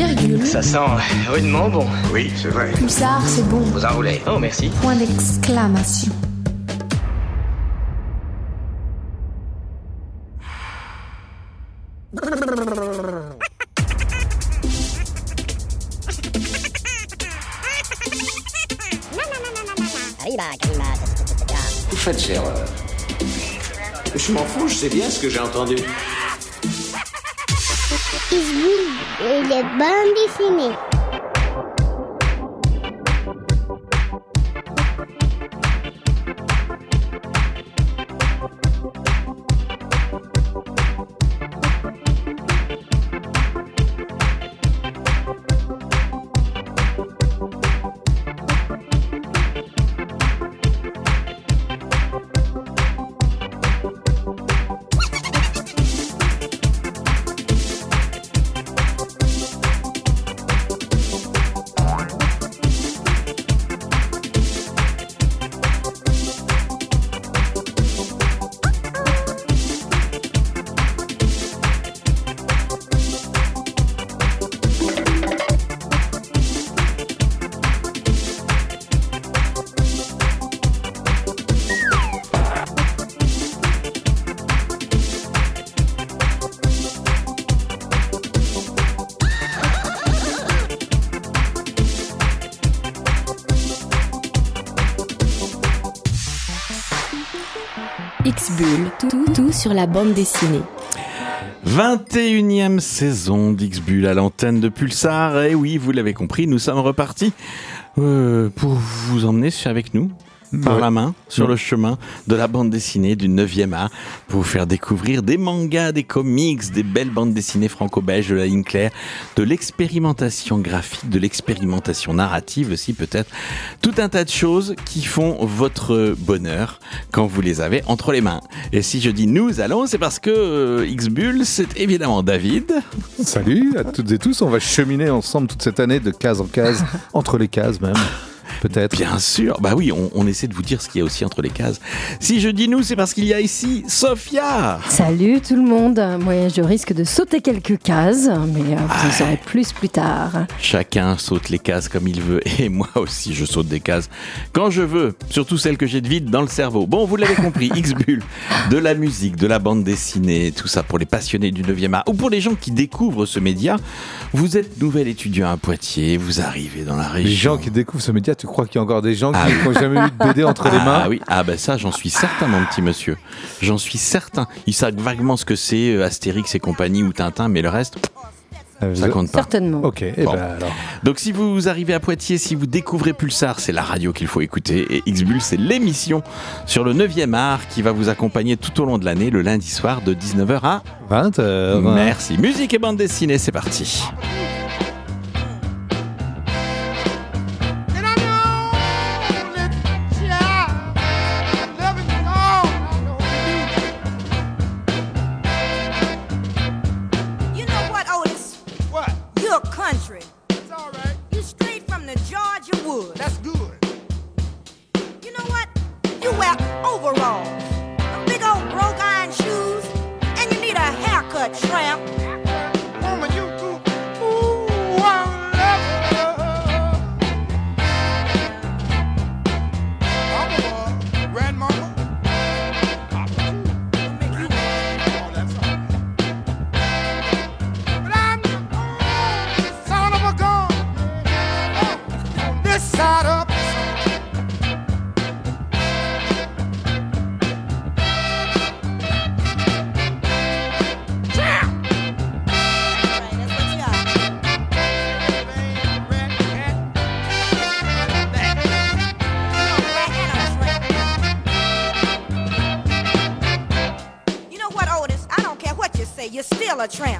Virgule. Ça sent rudement bon. Oui, c'est vrai. Pulsar, c'est bon. Vous enroulez. Oh, merci. Point d'exclamation. Vous faites erreur. Je m'en fous, je sais bien ce que j'ai entendu. Et les bandes dessinées. Sur la bande dessinée. 21e saison d'X-Bull à l'antenne de Pulsar. Et oui, vous l'avez compris, nous sommes repartis euh, pour vous emmener avec nous par Ouais. la main sur Ouais. le chemin de la bande dessinée du 9e art pour vous faire découvrir des mangas, des comics, des belles bandes dessinées franco-belges de la ligne claire, de l'expérimentation graphique, de l'expérimentation narrative aussi peut-être. Tout un tas de choses qui font votre bonheur quand vous les avez entre les mains. Et si je dis nous allons, c'est parce que euh, X-Bull, c'est évidemment David. Salut à toutes et tous, on va cheminer ensemble toute cette année de case en case, entre les cases même, peut-être. Bien sûr, bah oui, on, on essaie de vous dire ce qu'il y a aussi entre les cases. Si je dis nous, c'est parce qu'il y a ici Sophia. Salut tout le monde. Moi, je risque de sauter quelques cases, mais euh, vous en saurez plus plus tard. Chacun saute les cases comme il veut, et moi aussi je saute des cases quand je veux, surtout celles que j'ai de vide dans le cerveau. Bon, vous l'avez compris, X-Bull, de la musique, de la bande dessinée, tout ça pour les passionnés du 9e art, ou pour les gens qui découvrent ce média. Vous êtes nouvel étudiant à Poitiers, vous arrivez dans la région. Les gens qui découvrent ce média, tu crois qu'il y a encore des gens qui Ah oui. n'ont jamais eu de BD entre les mains Ah oui, ah bah ça j'en suis certain mon petit monsieur. J'en suis certain. Ils savent vaguement ce que c'est euh, Astérix et compagnie ou Tintin, mais le reste, Euh, ça compte pas. Certainement. Ok, et Bon. ben alors. Donc si vous arrivez à Poitiers, si vous découvrez Pulsar, c'est la radio qu'il faut écouter. Et X-Bull, c'est l'émission sur le 9e art qui va vous accompagner tout au long de l'année, le lundi soir de 19h à 20 heures. Merci. Musique et bande dessinée, c'est parti. Woods. That's good. You know what? You wear overalls, tramp.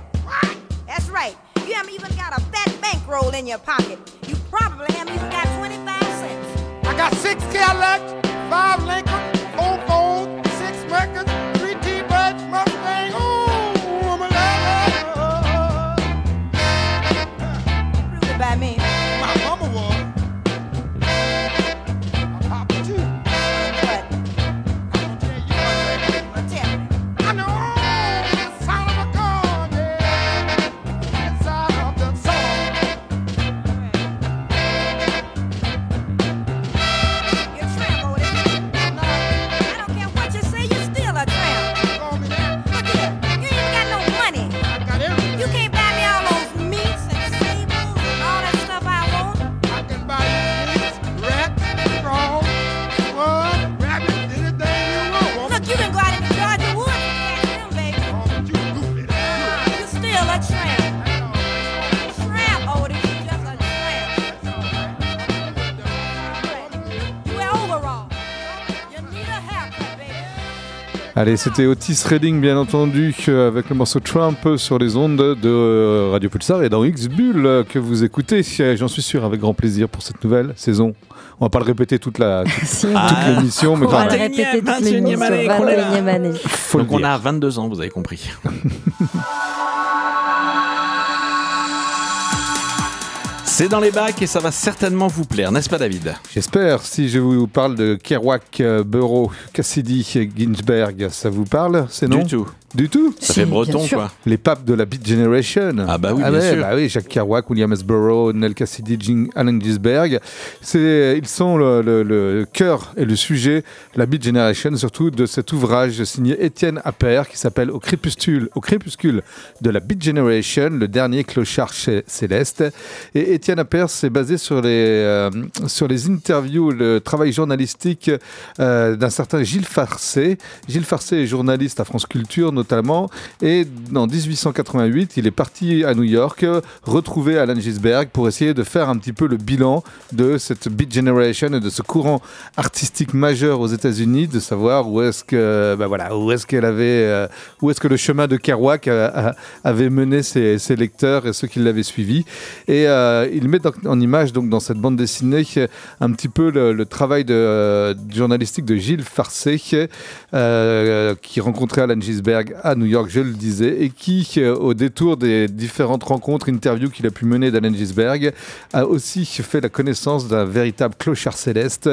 Allez, c'était Otis Redding, bien entendu, euh, avec le morceau Trump sur les ondes de euh, Radio Pulsar et dans X-Bull euh, que vous écoutez. J'en suis sûr, avec grand plaisir pour cette nouvelle saison. On va pas le répéter toute la toute, Si, toute va- l'émission, mais on quand va le même, répéter toute 21e l'émission. année qu'on est là. 21e année. Donc on a 22 ans, vous avez compris. C'est dans les bacs et ça va certainement vous plaire, n'est-ce pas David? J'espère, si je vous parle de Kerouac, euh, Burroughs, Cassidy, Ginsberg, ça vous parle? Ces noms Du tout. Du tout Ça Si, fait bien breton quoi. Les papes de la Beat Generation. Ah bah oui, bien ouais, sûr. bah oui, Jacques Kerouac, William S. Burroughs, Nell Cassidy, Jim Allen Ginsberg. C'est, ils sont le, le- le cœur et le sujet, la Beat Generation, surtout de cet ouvrage signé Étienne Appert qui s'appelle Au crépuscule, au crépuscule de la Beat Generation, le dernier clochard chez- céleste. Et Étienne Appert s'est basé sur les, euh, sur les interviews, le travail journalistique euh, d'un certain Gilles Farcé. Gilles Farcé est journaliste à France Culture notamment. Et en 1888, il est parti à New York retrouver Alan Gisberg pour essayer de faire un petit peu le bilan de cette Beat Generation et de ce courant artistique majeur aux États-Unis, de savoir où est-ce que, bah voilà, où est-ce qu'elle avait, euh, où est-ce que le chemin de Kerouac avait mené ses, lecteurs et ceux qui l'avaient suivi. Et euh, il met en image donc dans cette bande dessinée un petit peu le, travail euh, journalistique de Gilles Farcé, qui rencontrait Alan Gisberg à New York, je le disais, et qui, euh, au détour des différentes rencontres, interviews qu'il a pu mener d'Alan Gisberg, a aussi fait la connaissance d'un véritable clochard céleste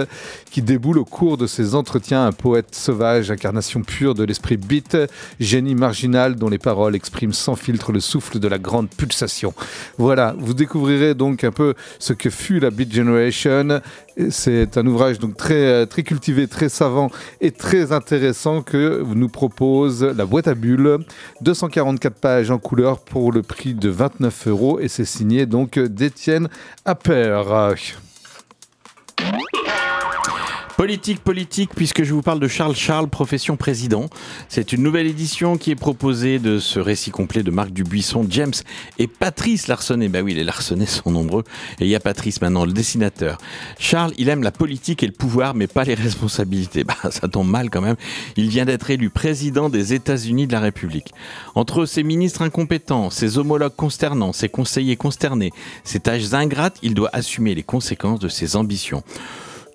qui déboule au cours de ses entretiens, un poète sauvage, incarnation pure de l'esprit beat, génie marginal dont les paroles expriment sans filtre le souffle de la grande pulsation. Voilà, vous découvrirez donc un peu ce que fut la Beat Generation. C'est un ouvrage donc très, euh, très cultivé, très savant et très intéressant que nous propose la boîte à bulles. 244 pages en couleur pour le prix de 29 euros et c'est signé donc d'Étienne Appert. Politique, politique, puisque je vous parle de Charles Charles, profession président. C'est une nouvelle édition qui est proposée de ce récit complet de Marc Dubuisson, James et Patrice Larsonnet. Bah oui, les Larsonnets sont nombreux. Et il y a Patrice maintenant, le dessinateur. Charles, il aime la politique et le pouvoir, mais pas les responsabilités. Bah, ça tombe mal quand même. Il vient d'être élu président des États-Unis de la République. Entre ses ministres incompétents, ses homologues consternants, ses conseillers consternés, ses tâches ingrates, il doit assumer les conséquences de ses ambitions.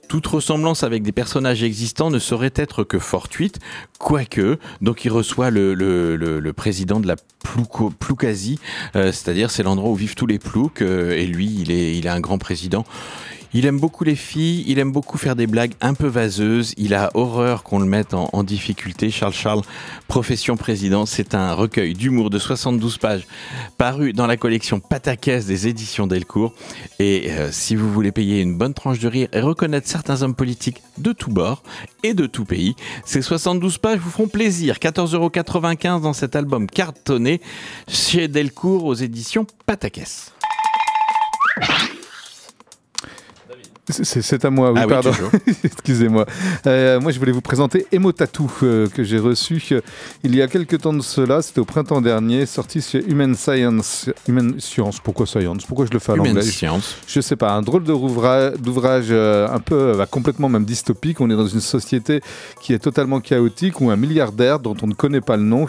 Toute ressemblance avec des personnages existants ne saurait être que fortuite, quoique, donc il reçoit le, président de la Plouco- Ploucasie, euh, c'est-à-dire c'est l'endroit où vivent tous les ploucs, euh, et lui il est, il est un grand président. Il aime beaucoup les filles, il aime beaucoup faire des blagues un peu vaseuses, il a horreur qu'on le mette en, difficulté. Charles Charles, profession président, c'est un recueil d'humour de 72 pages paru dans la collection Pataquès des éditions Delcourt. Et euh, si vous voulez payer une bonne tranche de rire et reconnaître certains hommes politiques de tous bords et de tout pays, ces 72 pages vous feront plaisir. 14,95€ dans cet album cartonné chez Delcourt aux éditions Pataquès. C'est- à moi, oui, Ah pardon. Excusez-moi. Euh, moi, je voulais vous présenter Emotatou, euh, que j'ai reçu euh, il y a quelques temps de cela. C'était au printemps dernier, sorti chez Human Science. Human Science, pourquoi Science? Pourquoi je le fais à Human l'anglais Science. je sais pas, un drôle d'ouvrage un peu bah, complètement même dystopique. On est dans une société qui est totalement chaotique où un milliardaire dont on ne connaît pas le nom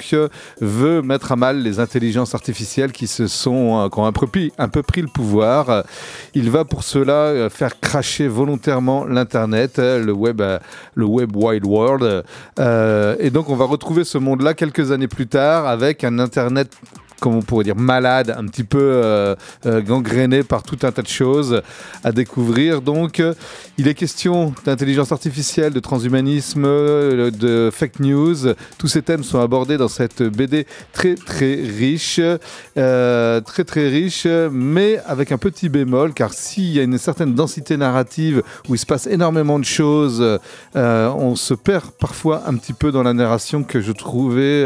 veut mettre à mal les intelligences artificielles qui se sont qui ont un peu pris, un peu pris le pouvoir. Il va pour cela faire cracher volontairement l'internet, euh, le web, euh, le web wide world. Euh, et donc on va retrouver ce monde-là quelques années plus tard avec un internet comme on pourrait dire, malade, un petit peu euh, euh, gangréné par tout un tas de choses à découvrir. Donc, euh, il est question d'intelligence artificielle, de transhumanisme, euh, de fake news. Tous ces thèmes sont abordés dans cette BD très très riche, très très riche, mais avec un petit bémol, car s'il y a une certaine densité narrative où il se passe énormément de choses, on se perd parfois un petit peu dans la narration que je trouvais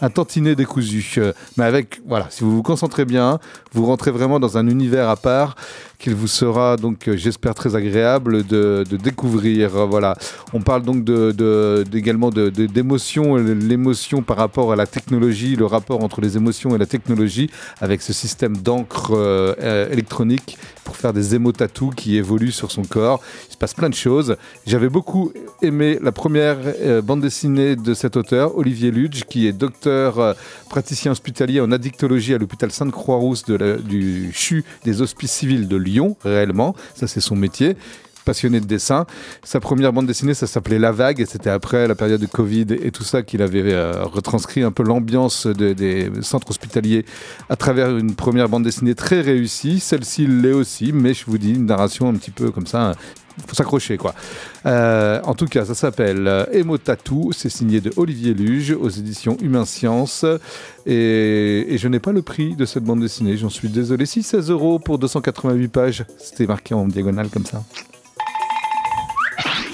un tantinet décousu. Mais avec, voilà, si vous vous concentrez bien, vous rentrez vraiment dans un univers à part qu'il vous sera donc, euh, j'espère, très agréable de, découvrir. Voilà, on parle donc de, de- de- d'émotion, l'émotion par rapport à la technologie, le rapport entre les émotions et la technologie, avec ce système d'encre euh, électronique pour faire des émotatous qui évoluent sur son corps. Il se passe plein de choses. J'avais beaucoup aimé la première euh, bande dessinée de cet auteur, Olivier Ludge, qui est docteur praticien hospitalier en addictologie à l'hôpital Sainte-Croix-Rousse du CHU des Hospices Civils de Lyon, réellement. Ça, c'est son métier passionné de dessin. Sa première bande dessinée, ça s'appelait La Vague, et c'était après la période de Covid et tout ça qu'il avait euh, retranscrit un peu l'ambiance de- des centres hospitaliers à travers une première bande dessinée très réussie. Celle-ci l'est aussi, mais je vous dis, une narration un petit peu comme ça. Faut s'accrocher quoi. Euh, en tout cas, ça s'appelle euh, Emo Tattoo. C'est signé de Olivier Luge aux éditions Humain Science. Et, et je n'ai pas le prix de cette bande dessinée. J'en suis désolé. Si 16 euros pour 288 pages. C'était marqué en diagonale comme ça.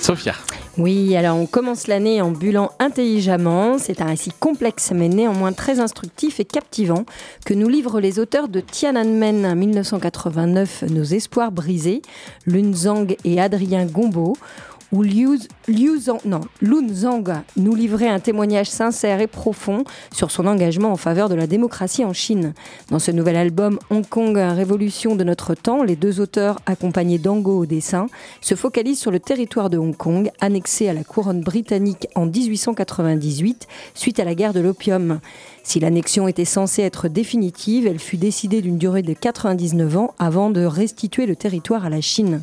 Sophia. Oui, alors on commence l'année en bulant intelligemment. C'est un récit complexe mais néanmoins très instructif et captivant que nous livrent les auteurs de Tiananmen 1989, Nos espoirs brisés, Lun Zhang et Adrien Gombeau, où Liu, Lun Zhang nous livrait un témoignage sincère et profond sur son engagement en faveur de la démocratie en Chine. Dans ce nouvel album Hong Kong, révolution de notre temps, les deux auteurs, accompagnés d'Ango au dessin, se focalisent sur le territoire de Hong Kong, annexé à la couronne britannique en 1898, suite à la guerre de l'opium. Si l'annexion était censée être définitive, elle fut décidée d'une durée de 99 ans avant de restituer le territoire à la Chine.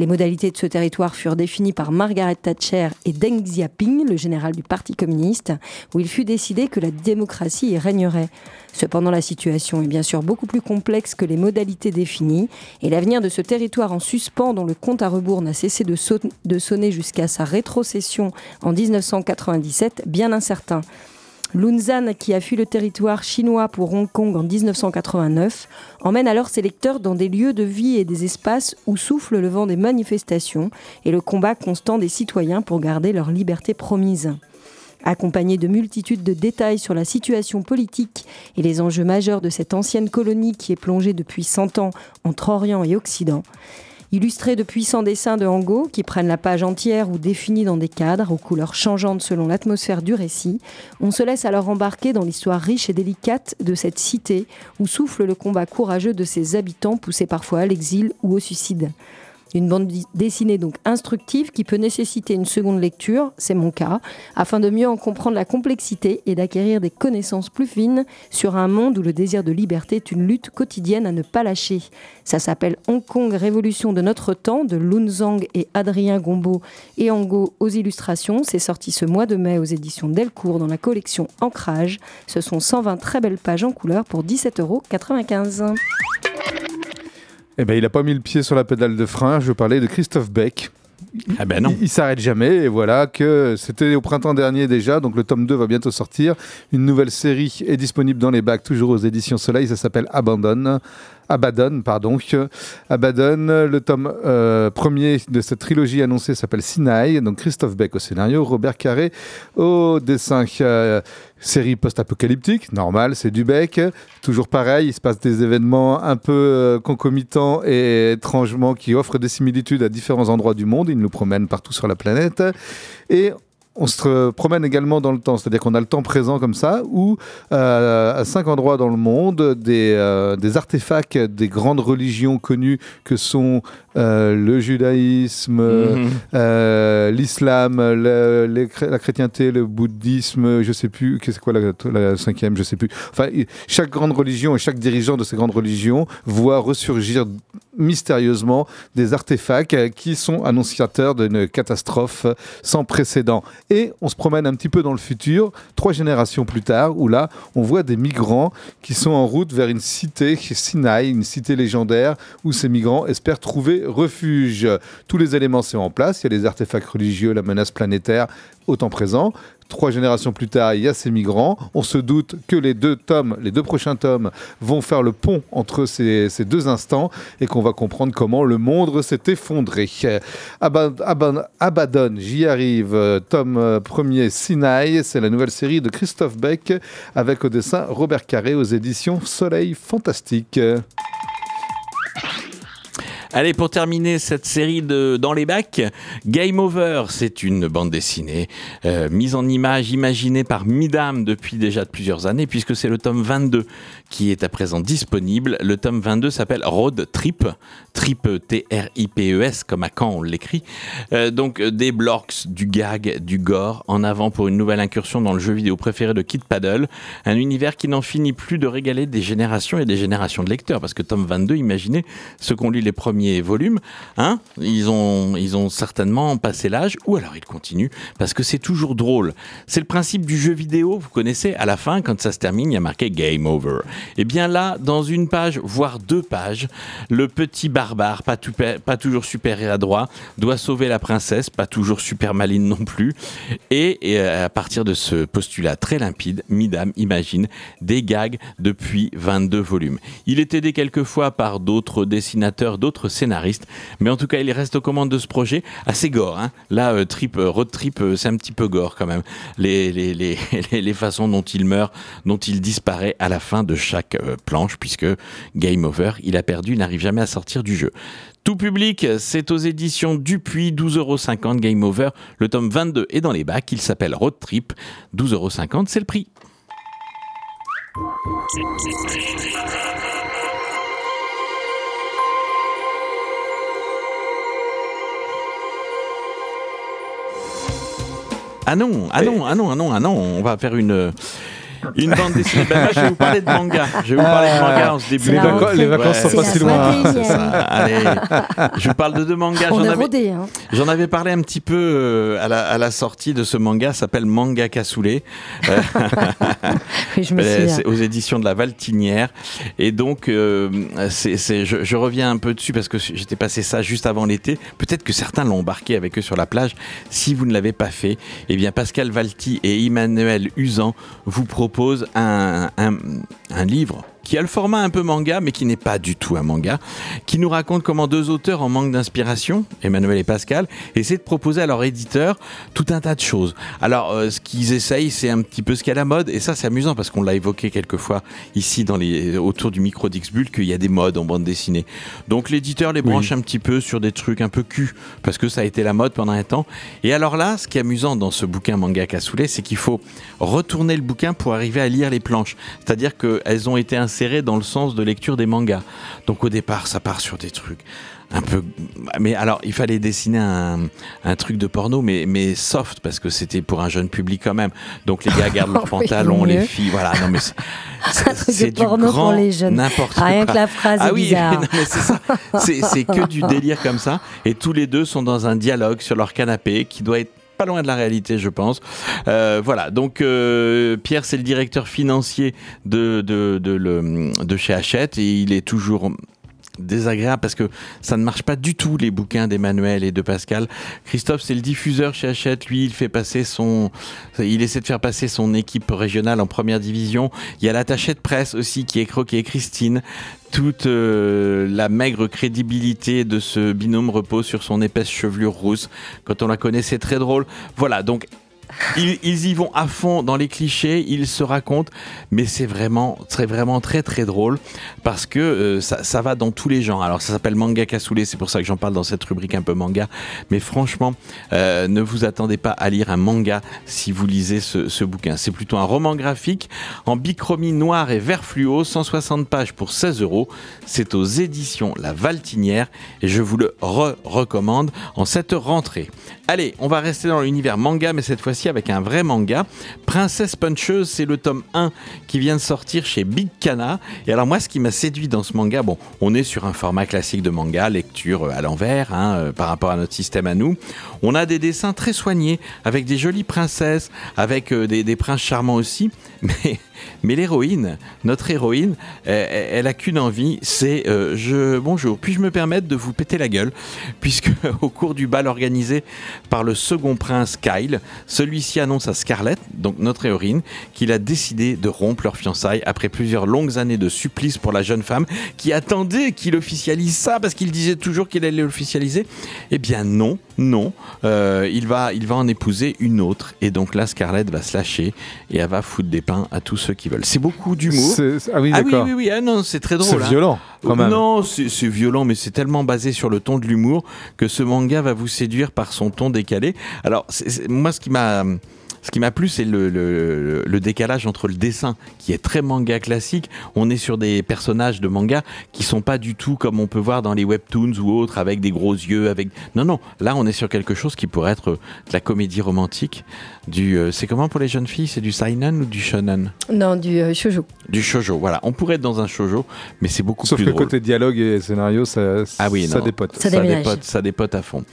Les modalités de ce territoire furent définies par Margaret Thatcher et Deng Xiaoping, le général du Parti communiste, où il fut décidé que la démocratie y régnerait. Cependant, la situation est bien sûr beaucoup plus complexe que les modalités définies, et l'avenir de ce territoire en suspens, dont le compte à rebours n'a cessé de, son- de sonner jusqu'à sa rétrocession en 1997, bien incertain. Lunzan, qui a fui le territoire chinois pour Hong Kong en 1989, emmène alors ses lecteurs dans des lieux de vie et des espaces où souffle le vent des manifestations et le combat constant des citoyens pour garder leur liberté promise. Accompagné de multitudes de détails sur la situation politique et les enjeux majeurs de cette ancienne colonie qui est plongée depuis 100 ans entre Orient et Occident, Illustré de puissants dessins de Ango qui prennent la page entière ou définis dans des cadres aux couleurs changeantes selon l'atmosphère du récit, on se laisse alors embarquer dans l'histoire riche et délicate de cette cité où souffle le combat courageux de ses habitants poussés parfois à l'exil ou au suicide. Une bande dessinée donc instructive qui peut nécessiter une seconde lecture, c'est mon cas, afin de mieux en comprendre la complexité et d'acquérir des connaissances plus fines sur un monde où le désir de liberté est une lutte quotidienne à ne pas lâcher. Ça s'appelle Hong Kong Révolution de notre temps de Lun Zhang et Adrien Gombeau et Ango aux illustrations. C'est sorti ce mois de mai aux éditions Delcourt dans la collection Ancrage. Ce sont 120 très belles pages en couleur pour 17,95 euros. Eh ben, il a pas mis le pied sur la pédale de frein. Je parlais de Christophe Beck. Ah ben non. Il, il s'arrête jamais et voilà que c'était au printemps dernier déjà, donc le tome 2 va bientôt sortir. Une nouvelle série est disponible dans les bacs, toujours aux éditions Soleil, ça s'appelle Abandon. Abaddon, pardon. Abaddon, le tome euh, premier de cette trilogie annoncée s'appelle Sinaï, donc Christophe Beck au scénario, Robert Carré au dessin. Euh, série post-apocalyptique, normal, c'est du Beck. Toujours pareil, il se passe des événements un peu euh, concomitants et étrangement qui offrent des similitudes à différents endroits du monde. Il nous promène partout sur la planète. Et on se promène également dans le temps, c'est-à-dire qu'on a le temps présent comme ça, où euh, à cinq endroits dans le monde, des, euh, des artefacts des grandes religions connues que sont euh, le judaïsme, Mhm. euh, l'islam, la chrétienté, le bouddhisme, je sais plus, qu'est-ce que quoi la, la cinquième, je sais plus. Enfin, chaque grande religion et chaque dirigeant de ces grandes religions voit ressurgir mystérieusement des artefacts qui sont annonciateurs d'une catastrophe sans précédent. Et on se promène un petit peu dans le futur, trois générations plus tard, où là, on voit des migrants qui sont en route vers une cité, Sinaï, une cité légendaire, où ces migrants espèrent trouver refuge. Tous les éléments sont en place, il y a les artefacts religieux, la menace planétaire, au temps présent. Trois générations plus tard, il y a ces migrants. On se doute que les deux tomes, les deux prochains tomes, vont faire le pont entre ces, deux instants et qu'on va comprendre comment le monde s'est effondré. Abad- Abad- Abaddon, j'y arrive. Tome euh, premier, Sinaï, c'est la nouvelle série de Christophe Beck avec au dessin Robert Carré aux éditions Soleil Fantastique. Allez, pour terminer cette série de Dans les bacs, Game Over, c'est une bande dessinée euh, mise en image, imaginée par Midam depuis déjà plusieurs années, puisque c'est le tome 22 qui est à présent disponible. Le tome 22 s'appelle Road Trip, Trip T-R-I-P-E-S, comme à Caen on l'écrit. Euh, donc euh, des blocks, du gag, du gore, en avant pour une nouvelle incursion dans le jeu vidéo préféré de Kid Paddle, un univers qui n'en finit plus de régaler des générations et des générations de lecteurs, parce que tome 22, imaginez ceux qui ont lu les premiers volumes, hein, ils ont, ils ont certainement passé l'âge, ou alors ils continuent, parce que c'est toujours drôle. C'est le principe du jeu vidéo, vous connaissez, à la fin, quand ça se termine, il y a marqué Game Over. Et bien là, dans une page, voire deux pages, le petit barbare, pas, toujours super adroit, doit sauver la princesse, pas toujours super maline non plus. Et, et, euh, à partir de ce postulat très limpide, Midam imagine des gags depuis 22 volumes. Il est aidé quelquefois par d'autres dessinateurs, d'autres scénaristes, mais en tout cas, il reste aux commandes de ce projet assez gore. hein. Là, euh, trip, euh, road trip, c'est un petit peu gore quand même. Les- les façons dont il meurt, dont il disparaît à la fin de chaque euh, planche, puisque Game Over, il a perdu, il n'arrive jamais à sortir du jeu. Tout public, c'est aux éditions Dupuis, 12,50€ Game Over. Le tome 22 est dans les bacs, il s'appelle Road Trip, 12,50€, c'est le prix. Ah non, ah non, ah non, ah non, ah non, on va faire une, une bande dessinée. Ben, moi, je vais vous parler de manga. Je vais vous parler de manga en ce début Les, vacances- les vacances sont C'est pas si loin. 21e. C'est ça. Allez, je vous parle de deux mangas. J'en a avais. Hein. j'en avais parlé un petit peu euh, à la, à la sortie de ce manga. S'appelle Manga Cassoulet. Euh, Oui, je me euh, souviens. aux éditions de la Valtinière. Et donc, euh, je reviens un peu dessus parce que j'étais passé ça juste avant l'été. Peut-être que certains l'ont embarqué avec eux sur la plage. Si vous ne l'avez pas fait, eh bien, Pascal Valti et Emmanuel Usan vous proposent un, un, un livre qui a le format un peu manga, mais qui n'est pas du tout un manga, qui nous raconte comment deux auteurs en manque d'inspiration, Emmanuel et Pascal, essaient de proposer à leur éditeur tout un tas de choses. Alors, euh, ce qu'ils essayent, c'est un petit peu ce qu'il y a à la mode, et ça, c'est amusant parce qu'on l'a évoqué quelques fois ici dans les, autour du micro d'Xbull, qu'il y a des modes en bande dessinée. Donc, l'éditeur les branche un petit peu sur des trucs un peu cul, parce que ça a été la mode pendant un temps. Et alors là, ce qui est amusant dans ce bouquin Manga Cassoulet, c'est qu'il faut retourner le bouquin pour arriver à lire les planches. C'est-à-dire qu'elles ont été insérées dans le sens de lecture des mangas. Donc au départ, ça part sur des trucs un peu... Mais alors, il fallait dessiner un, un truc de porno, mais, mais soft, parce que c'était pour un jeune public quand même. Donc les gars gardent leurs Oui, pantalons, les filles, voilà. Non mais c'est- Un c'est truc de c'est du porno pour grand les jeunes. n'importe Rien quoi. que la phrase ah est oui, c'est que du délire comme ça. Et tous les deux sont dans un dialogue sur leur canapé qui doit être loin de la réalité, je pense. Euh, voilà, donc euh, Pierre, c'est le directeur financier de, de chez Hachette et il est toujours désagréable parce que ça ne marche pas du tout les bouquins d'Emmanuel et de Pascal. Christophe, c'est le diffuseur chez Hachette. Lui, il fait passer son, il essaie de faire passer son équipe régionale en première division. Il y a l'attaché de presse aussi qui est croqué Christine. Toute euh, la maigre crédibilité de ce binôme repose sur son épaisse chevelure rousse. Quand on la connaît, c'est très drôle. Voilà, donc ils, y vont à fond dans les clichés, ils se racontent, mais c'est vraiment, très, vraiment très très drôle parce que euh, ça, ça va dans tous les genres. Alors ça s'appelle Manga Cassoulet, c'est pour ça que j'en parle dans cette rubrique un peu manga. Mais franchement, euh, ne vous attendez pas à lire un manga si vous lisez ce, bouquin. C'est plutôt un roman graphique en bichromie noir et vert fluo, 160 pages pour 16 euros. C'est aux éditions La Valtinière et je vous le re-recommande en cette rentrée. Allez, on va rester dans l'univers manga, mais cette fois-ci avec un vrai manga. Princesse Puncheuse, c'est le tome 1 qui vient de sortir chez Big Cana. Et alors moi, ce qui m'a séduit dans ce manga, bon, on est sur un format classique de manga, lecture euh, à l'envers, hein, euh, par rapport à notre système à nous. On a des dessins très soignés, avec des jolies princesses, avec euh, des, princes charmants aussi. Mais, mais l'héroïne, notre héroïne, elle, elle a qu'une envie, c'est je bonjour, puis-je me permettre de vous péter la gueule, puisque au cours du bal organisé par le second prince Kyle, celui-ci annonce à Scarlett, donc notre héroïne, qu'il a décidé de rompre leur fiançailles après plusieurs longues années de supplice pour la jeune femme qui attendait qu'il officialise ça parce qu'il disait toujours qu'il allait l'officialiser. Eh bien non, non, euh, il va, il va en épouser une autre et donc là Scarlett va se lâcher et elle va foutre des pains à tous ceux qui veulent. C'est beaucoup d'humour. Ah oui, Ah oui, oui, oui, ah non, c'est très drôle. C'est hein. violent. Non, c'est violent, mais c'est tellement basé sur le ton de l'humour que ce manga va vous séduire par son ton décalé. Alors, moi, ce qui m'a. Ce qui m'a plu, c'est le, le- le décalage entre le dessin, qui est très manga classique. On est sur des personnages de manga qui sont pas du tout comme on peut voir dans les webtoons ou autres, avec des gros yeux. Avec non, non. Là, on est sur quelque chose qui pourrait être de la comédie romantique. Du, euh, c'est comment pour les jeunes filles? C'est du seinen ou du shonen? Non, du euh, shoujo. Du shoujo. Voilà, on pourrait être dans un shoujo, mais c'est beaucoup Sauf plus que drôle. côté dialogue et scénario, ça, Ah oui, ça non. dépote. Ça ça déménage. dépote, ça dépote à fond.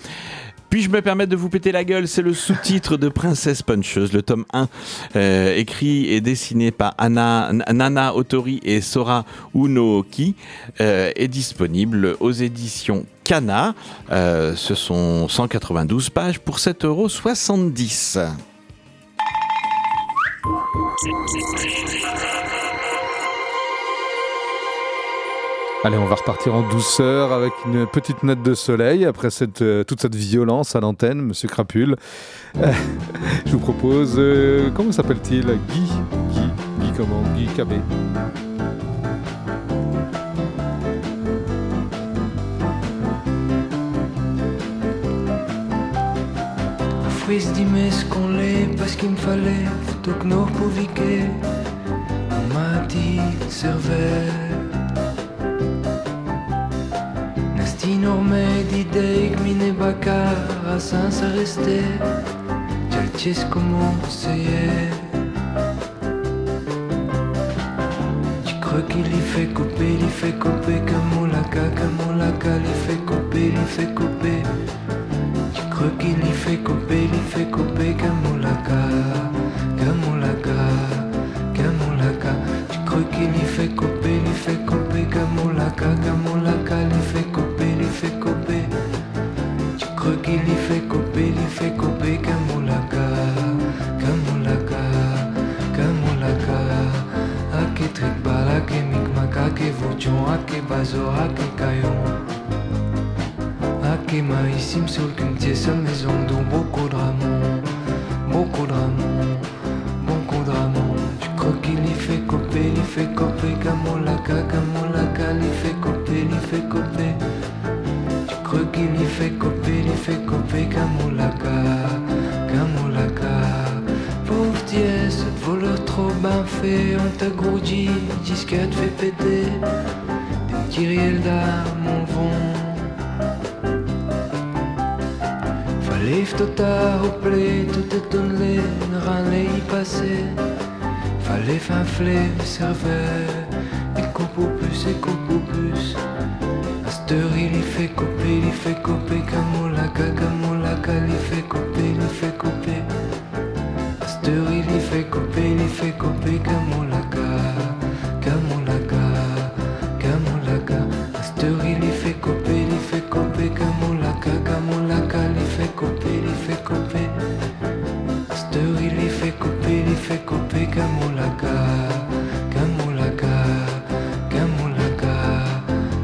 Puis-je me permettre de vous péter la gueule? C'est le sous-titre de Princesse Puncheuse, le tome 1, euh, écrit et dessiné par Anna, Nana Otori et Sora Unoki, euh, est disponible aux éditions Kana. Euh, ce sont 192 pages pour 7,70 euros. Allez, on va repartir en douceur avec une petite note de soleil après euh, toute cette violence à l'antenne, Monsieur Crapule. Euh, je vous propose, euh, comment s'appelle-t-il? Guy Guy Guy comment? Guy Cabé. Fui dimmi sconle parce qu'il me fallait Tout que On m'a dit Nesti norme d'idée que mine sans rester. Gialcis comment c'est Tu crois qu'il y fait couper, il fait couper comme la il fait couper, il fait couper. Tu crois qu'il y fait couper, il fait couper Kamulaka, Kamulaka, Kamulaka. Tu crois qu'il y fait couper, il fait couper Kamulaka, Kamulaka, ake vuchon, ake bazo, ake kayon. Ake maïsim sur cumtier sa maison dont beaucoup de ramons, beaucoup de ramons, beaucoup de ramons. Tu crois qu'il y fait couper, il fait couper Kamolaka, Kamolaka, il fait couper, il fait couper. Tu crois qu'il y fait couper, il fait couper Kamolaka, Kamolaka. Fait, on t'a gourdi, disquette fait péter. Des kyriels d'âme vent. Fallait tout à replay, tout ne râler y passer. Fallait finfler, serveur, et plus, et cette heure, il y fait couper, il fait couper, Kamolaka, Kamolaka, il fait couper, il fait Kamolaka, il y fait couper, il y fait couper. À cette heure, il y fait couper, il y fait couper, Kamolaka, Kamolaka, Kamolaka.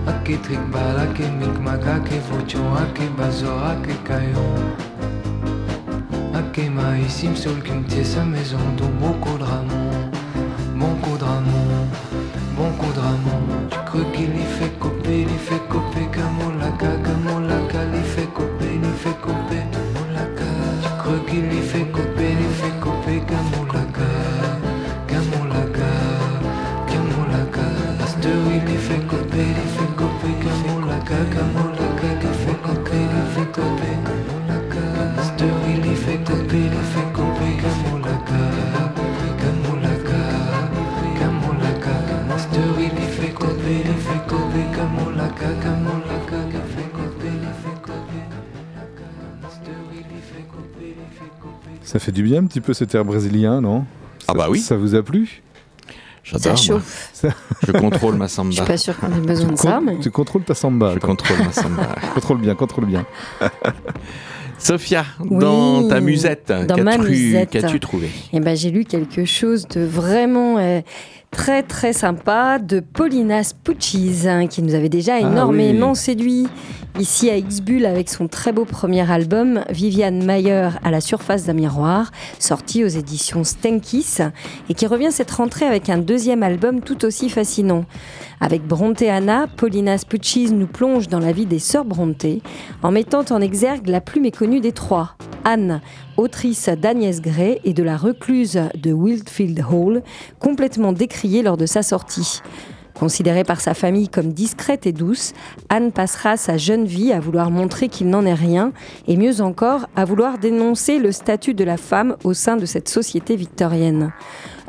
Ake trick bala, ake mikmaka, ake vuchon, ake bazo, ake kayon. Ake maïsim sur le cumtier sa Ça fait du bien un petit peu cet air brésilien, non? Ah Ça- bah oui. Ça vous a plu? J'adore. Ça chauffe. Je contrôle ma samba. Je suis pas sûre qu'on ait besoin de ça, mais. Tu contrôles ta samba. Je toi. contrôle ma samba. Contrôle bien, contrôle bien. Sophia, Oui, dans ta musette, dans ma qu'as-tu musette. qu'as-tu trouvé? Eh ben, j'ai lu quelque chose de vraiment euh, Très très sympa de Paulina Puccis hein, qui nous avait déjà énormément séduit ici à X-Bull avec son très beau premier album Viviane Mayer à la surface d'un miroir sorti aux éditions Stenkis et qui revient cette rentrée avec un deuxième album tout aussi fascinant. Avec Bronte Anna, Paulina Puccis nous plonge dans la vie des sœurs Bronte en mettant en exergue la plus méconnue des trois, Anne, autrice d'Agnès Gray et de la recluse de Wildfield Hall, complètement décriée lors de sa sortie. Considérée par sa famille comme discrète et douce, Anne passera sa jeune vie à vouloir montrer qu'il n'en est rien, et mieux encore, à vouloir dénoncer le statut de la femme au sein de cette société victorienne.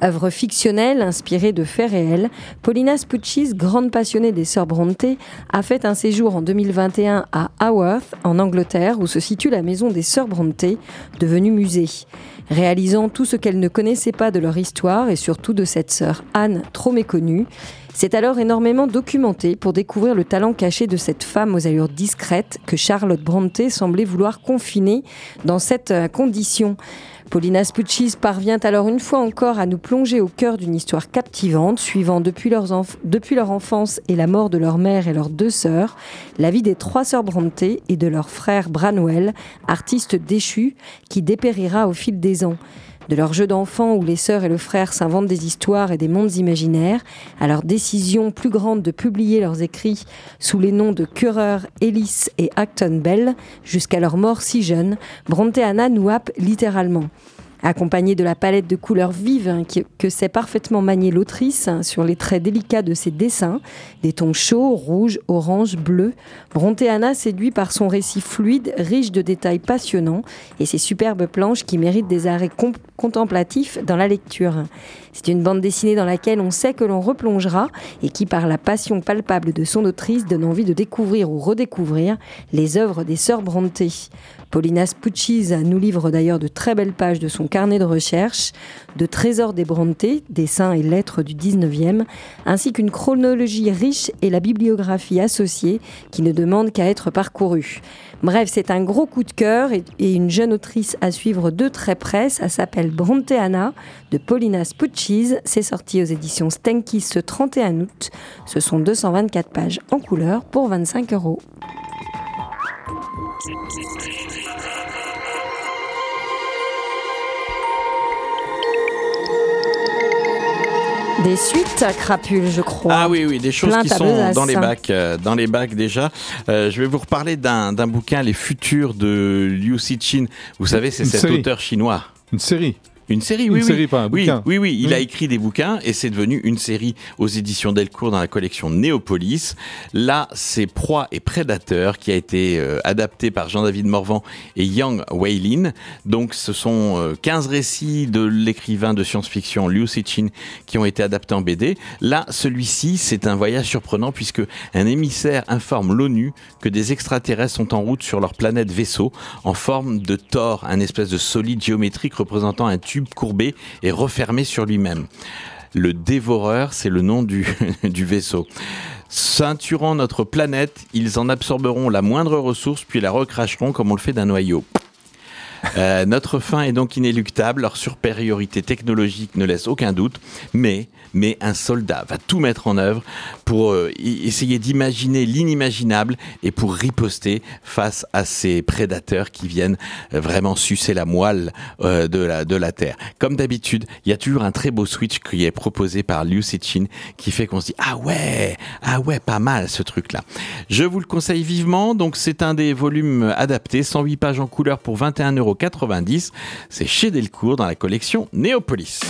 Œuvre fictionnelle inspirée de faits réels, Paulina Spuccis, grande passionnée des sœurs Bronte, a fait un séjour en 2021 à Haworth, en Angleterre, où se situe la maison des sœurs Bronte, devenue musée. Réalisant tout ce qu'elle ne connaissait pas de leur histoire et surtout de cette sœur Anne, trop méconnue, c'est alors énormément documenté pour découvrir le talent caché de cette femme aux allures discrètes que Charlotte Bronte semblait vouloir confiner dans cette euh, condition. Paulina Spuccis parvient alors une fois encore à nous plonger au cœur d'une histoire captivante, suivant depuis, depuis leur enfance et la mort de leur mère et leurs deux sœurs, la vie des trois sœurs Bronte et de leur frère Branwell, artiste déchu, qui dépérira au fil des ans. De leur jeu d'enfant où les sœurs et le frère s'inventent des histoires et des mondes imaginaires, à leur décision plus grande de publier leurs écrits sous les noms de Currer, Ellis et Acton Bell, jusqu'à leur mort si jeune, Bronte Anna nous happe littéralement. Accompagnée de la palette de couleurs vives hein, que sait parfaitement manier l'autrice hein, sur les traits délicats de ses dessins, des tons chauds, rouges, orange, bleu, Bronte Anna séduit par son récit fluide, riche de détails passionnants et ses superbes planches qui méritent des arrêts contemplatifs dans la lecture. C'est une bande dessinée dans laquelle on sait que l'on replongera et qui, par la passion palpable de son autrice, donne envie de découvrir ou redécouvrir les œuvres des sœurs Bronte. Paulina Spuccis nous livre d'ailleurs de très belles pages de son carnet de recherche, de trésors des Bronte, dessins et lettres du 19e, ainsi qu'une chronologie riche et la bibliographie associée qui ne demande qu'à être parcourue. Bref, c'est un gros coup de cœur et, une jeune autrice à suivre de très près. Ça s'appelle Bronte Anna de Paulina Spuccis. C'est sorti aux éditions Stenkis ce 31 août. Ce sont 224 pages en couleur pour 25 euros. Des suites, crapule, je crois. Ah oui, oui, des choses Plein qui sont dans les bacs, euh, dans les bacs déjà. Euh, je vais vous reparler d'un d'un bouquin, Les Futurs de Liu Cixin. Vous savez, c'est cet série. auteur chinois. Une série. Une série, Une oui, oui. série, pas un oui, bouquin. oui, oui, il Oui. a écrit des bouquins et c'est devenu une série aux éditions Delcourt dans la collection Néopolis. Là, c'est Proie et Prédateur qui a été euh, adapté par Jean-David Morvan et Yang Weilin. Donc, ce sont euh, 15 récits de l'écrivain de science-fiction Liu Cixin qui ont été adaptés en BD. Là, celui-ci, c'est un voyage surprenant puisque un émissaire informe l'ONU que des extraterrestres sont en route sur leur planète vaisseau en forme de Thor, un espèce de solide géométrique représentant un tube courbé et refermé sur lui-même. Le dévoreur, c'est le nom du, vaisseau. Ceinturant notre planète, ils en absorberont la moindre ressource puis la recracheront comme on le fait d'un noyau. Euh, notre fin est donc inéluctable, leur supériorité technologique ne laisse aucun doute, mais, mais un soldat va tout mettre en œuvre pour euh, essayer d'imaginer l'inimaginable et pour riposter face à ces prédateurs qui viennent euh, vraiment sucer la moelle euh, de, la, de la Terre. Comme d'habitude, il y a toujours un très beau switch qui est proposé par Liu Cixin qui fait qu'on se dit ah ouais, ah ouais, pas mal ce truc-là. Je vous le conseille vivement, donc c'est un des volumes adaptés, 108 pages en couleur pour 21,90€. C'est chez Delcourt dans la collection Néopolis.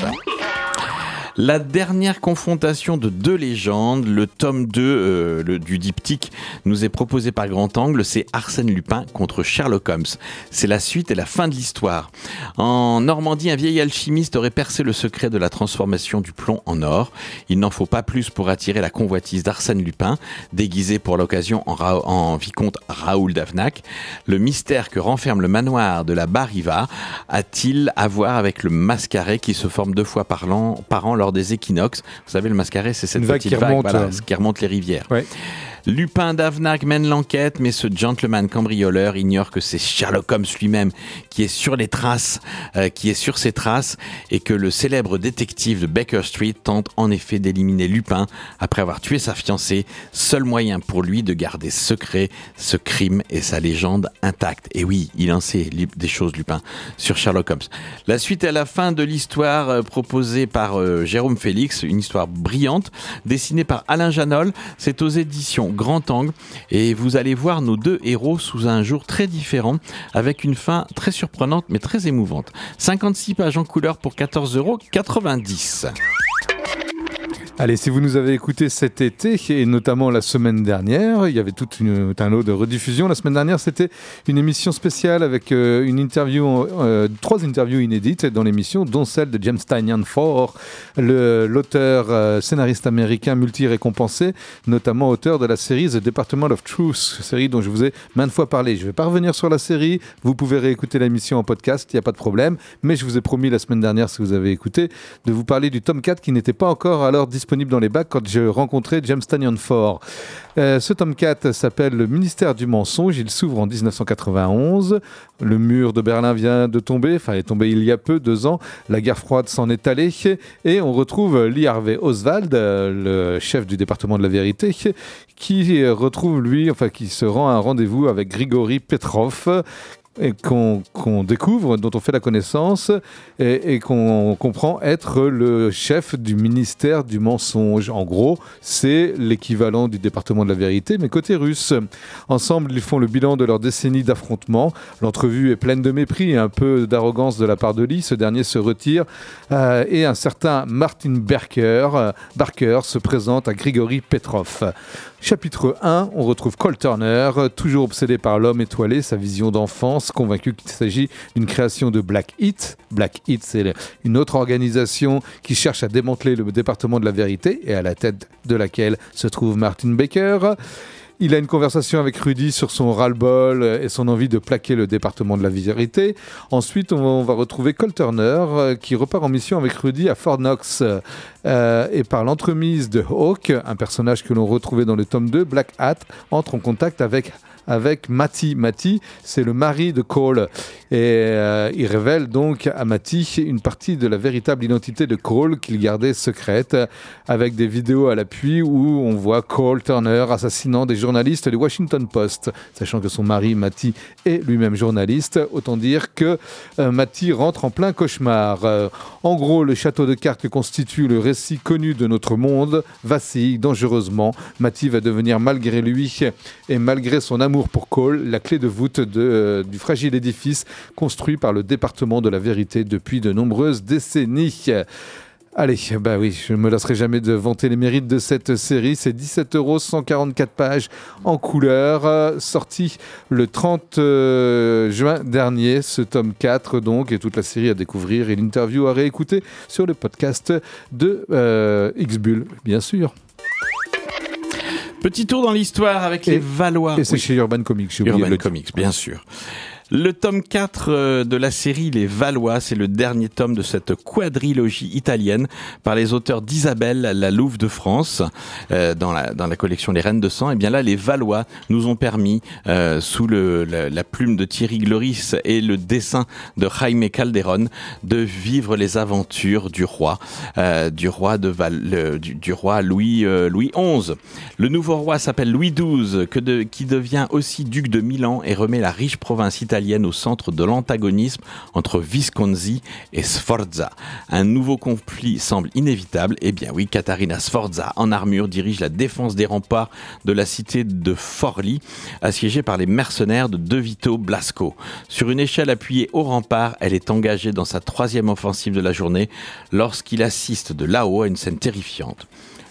La dernière confrontation de deux légendes, le tome 2 euh, du diptyque, nous est proposé par Grand Angle, c'est Arsène Lupin contre Sherlock Holmes. C'est la suite et la fin de l'histoire. En Normandie, un vieil alchimiste aurait percé le secret de la transformation du plomb en or. Il n'en faut pas plus pour attirer la convoitise d'Arsène Lupin, déguisé pour l'occasion en, vicomte Raoul d'Avnac. Le mystère que renferme le manoir de la Bariva a-t-il à voir avec le mascaret qui se forme deux fois par an lors des équinoxes Vous savez, le mascaret, c'est cette Une vague petite qui remonte, voilà, euh. qui remonte les rivières. Ouais. Lupin d'Avnac mène l'enquête, mais ce gentleman cambrioleur ignore que c'est Sherlock Holmes lui-même qui est sur les traces, euh, qui est sur ses traces, et que le célèbre détective de Baker Street tente en effet d'éliminer Lupin après avoir tué sa fiancée, seul moyen pour lui de garder secret ce crime et sa légende intacte. Et oui, il en sait des choses, Lupin, sur Sherlock Holmes. La suite à la fin de l'histoire euh, proposée par euh, Jérôme Félix, une histoire brillante, dessinée par Alain Janol. C'est aux éditions Grand Angle et vous allez voir nos deux héros sous un jour très différent, avec une fin très surprenante mais très émouvante. 56 pages en couleur pour 14,90 euros. Allez, si vous nous avez écouté cet été, et notamment la semaine dernière, il y avait tout un lot de rediffusion. La semaine dernière, c'était une émission spéciale avec euh, une interview, euh, trois interviews inédites dans l'émission, dont celle de James Tynion Ford, l'auteur euh, scénariste américain multi-récompensé, notamment auteur de la série The Department of Truth, série dont je vous ai maintes fois parlé. Je ne vais pas revenir sur la série, vous pouvez réécouter l'émission en podcast, il n'y a pas de problème, mais je vous ai promis la semaine dernière, si vous avez écouté, de vous parler du tome 4 qui n'était pas encore alors disponible dans les bacs quand j'ai rencontré James Tanyon Ford. Euh, ce tome 4 s'appelle Le ministère du mensonge. Il s'ouvre en 1991. Le mur de Berlin vient de tomber, enfin, est tombé il y a peu, deux ans. La guerre froide s'en est allée. Et on retrouve Lee Harvey Oswald, euh, le chef du département de la vérité, qui retrouve lui, enfin, qui se rend à un rendez-vous avec Grigory Petrov et qu'on découvre, dont on fait la connaissance et, qu'on comprend être le chef du ministère du mensonge. En gros, c'est l'équivalent du département de la vérité, mais côté russe. Ensemble, ils font le bilan de leur décennie d'affrontements. L'entrevue est pleine de mépris et un peu d'arrogance de la part de Lee. Ce dernier se retire euh, et un certain Martin euh, Barker se présente à Grigory Petrov. Chapitre 1, on retrouve Cole Turner, toujours obsédé par l'homme étoilé, sa vision d'enfance, convaincu qu'il s'agit d'une création de Black Hit. Black Hit, c'est une autre organisation qui cherche à démanteler le département de la vérité et à la tête de laquelle se trouve Martin Baker. Il a une conversation avec Rudy sur son ras-le-bol et son envie de plaquer le département de la vérité. Ensuite, on va, on va retrouver Cole Turner euh, qui repart en mission avec Rudy à Fort Knox. Euh, et par l'entremise de Hawk, un personnage que l'on retrouvait dans le tome 2, Black Hat, entre en contact avec avec Matty. Matty, c'est le mari de Cole. Et euh, il révèle donc à Matty une partie de la véritable identité de Cole qu'il gardait secrète, avec des vidéos à l'appui où on voit Cole Turner assassinant des journalistes du Washington Post, sachant que son mari Matty est lui-même journaliste. Autant dire que euh, Matty rentre en plein cauchemar. Euh, en gros, le château de cartes que constitue le récit connu de notre monde vacille dangereusement. Matty va devenir malgré lui et malgré son amour pour Cole la clé de voûte euh, du fragile édifice construit par le département de la vérité depuis de nombreuses décennies. Allez, bah oui, je ne me lasserai jamais de vanter les mérites de cette série. C'est 17 euros, 144 pages en couleur, euh, sorti le 30 euh, juin dernier, ce tome 4 donc, et toute la série à découvrir et l'interview à réécouter sur le podcast de euh, X-Bull, bien sûr. Petit tour dans l'histoire avec les Valois. Et c'est Oui. chez Urban Comics, Urban. Comics, bien sûr. Le tome 4 euh, de la série Les Valois, c'est le dernier tome de cette quadrilogie italienne par les auteurs d'Isabelle, la Louve de France, euh, dans, la, dans la collection Les Reines de Sang. Et bien là, les Valois nous ont permis, euh, sous le, la, la plume de Thierry Gloris et le dessin de Jaime Calderon, de vivre les aventures du roi, euh, du roi de Val, du roi Louis euh, Louis XI. Le nouveau roi s'appelle Louis XII, que de, qui devient aussi duc de Milan et remet la riche province italienne au centre de l'antagonisme entre Visconti et Sforza. Un nouveau conflit semble inévitable. Eh bien oui, Catarina Sforza, en armure, dirige la défense des remparts de la cité de Forli, assiégée par les mercenaires de De Vito Blasco. Sur une échelle appuyée au rempart, elle est engagée dans sa troisième offensive de la journée lorsqu'il assiste de là-haut à une scène terrifiante.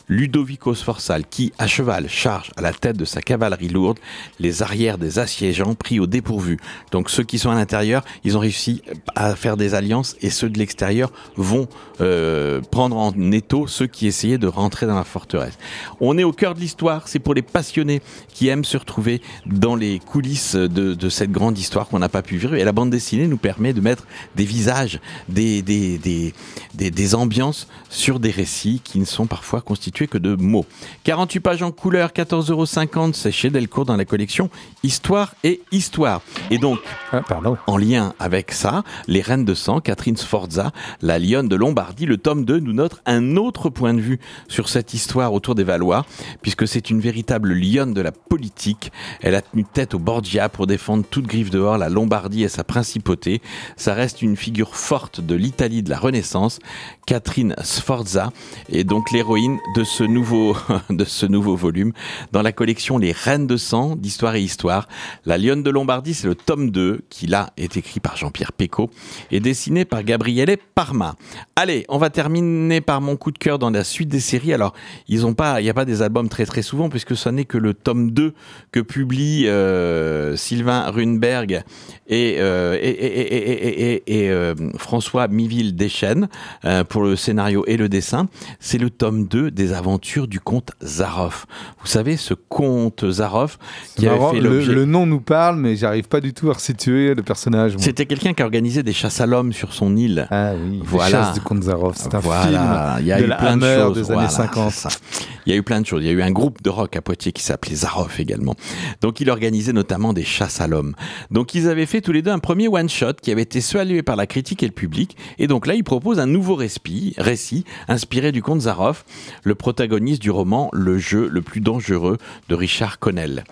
Ludovico Sforzal, qui, à cheval, charge à la tête de sa cavalerie lourde les arrières des assiégeants pris au dépourvu. Donc ceux qui sont à l'intérieur, ils ont réussi à faire des alliances et ceux de l'extérieur vont euh, prendre en étau ceux qui essayaient de rentrer dans la forteresse. On est au cœur de l'histoire, c'est pour les passionnés qui aiment se retrouver dans les coulisses de, de cette grande histoire qu'on n'a pas pu vivre. Et la bande dessinée nous permet de mettre des visages, des, des, des, des, des ambiances sur des récits qui ne sont parfois constitués constitué que de mots. 48 pages en couleur, 14,50 euros, c'est chez Delcourt dans la collection Histoire et Histoire. Et donc, Ah, pardon. en lien avec ça, Les Reines de Sang, Catherine Sforza, la lionne de Lombardie, le tome 2 nous note un autre point de vue sur cette histoire autour des Valois, puisque c'est une véritable lionne de la politique. Elle a tenu tête au Borgia pour défendre toute griffe dehors la Lombardie et sa principauté. Ça reste une figure forte de l'Italie de la Renaissance. Catherine Sforza est donc l'héroïne de ce nouveau, de ce nouveau volume dans la collection Les Reines de Sang d'Histoire et Histoire. La Lionne de Lombardie, c'est le tome 2 qui là est écrit par Jean-Pierre Pécaud et dessiné par Gabriele Parma. Allez, on va terminer par mon coup de cœur dans la suite des séries. Alors, il n'y a pas des albums très très souvent puisque ce n'est que le tome 2 que publie euh, Sylvain Runberg et, euh, et- et- et, euh, François Miville Deschênes euh, pour le scénario et le dessin. C'est le tome 2 des aventures du comte Zaroff. Vous savez, ce comte Zaroff qui C'est avait marrant, fait le, le nom nous parle, mais j'arrive pas du tout à resituer le personnage. C'était quelqu'un qui organisait des chasses à l'homme sur son île. Ah oui, Voilà. Les Chasses du comte Zaroff. C'est un Voilà, il y a film eu la plein de choses des voilà, années 50. c'est ça. Il y a eu plein de choses. Il y a eu un groupe de rock à Poitiers qui s'appelait Zaroff également. Donc il organisait notamment des chasses à l'homme. Donc ils avaient fait tous les deux un premier one shot qui avait été salué par la critique et le public. Et donc là, il propose un nouveau récit, récit inspiré du conte Zaroff, le protagoniste du roman Le jeu le plus dangereux de Richard Connell.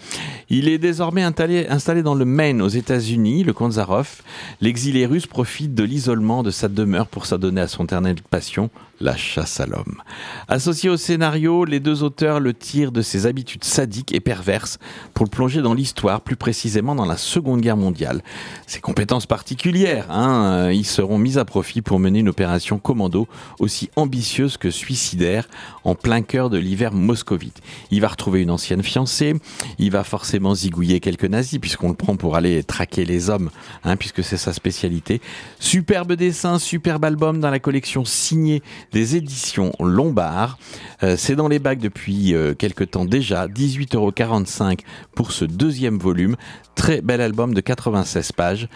Il est désormais installé, dans le Maine aux États-Unis, le Zaroff. L'exilé russe profite de l'isolement de sa demeure pour s'adonner à son éternelle passion, la chasse à l'homme. Associés au scénario, les deux auteurs le tirent de ses habitudes sadiques et perverses pour le plonger dans l'histoire, plus précisément dans la Seconde Guerre mondiale. Ses compétences particulières, hein, euh, ils seront mis à profit pour mener une opération commando aussi ambitieuse que suicidaire en plein cœur de l'hiver moscovite. Il va retrouver une ancienne fiancée, il va forcément zigouiller quelques nazis puisqu'on le prend pour aller traquer les hommes, hein, puisque c'est sa spécialité. Superbe dessin, superbe album dans la collection signée des éditions Lombard. Euh, c'est dans les bacs depuis euh, quelque temps déjà, 18,45€ pour ce deuxième volume. Très bel album de 96 pages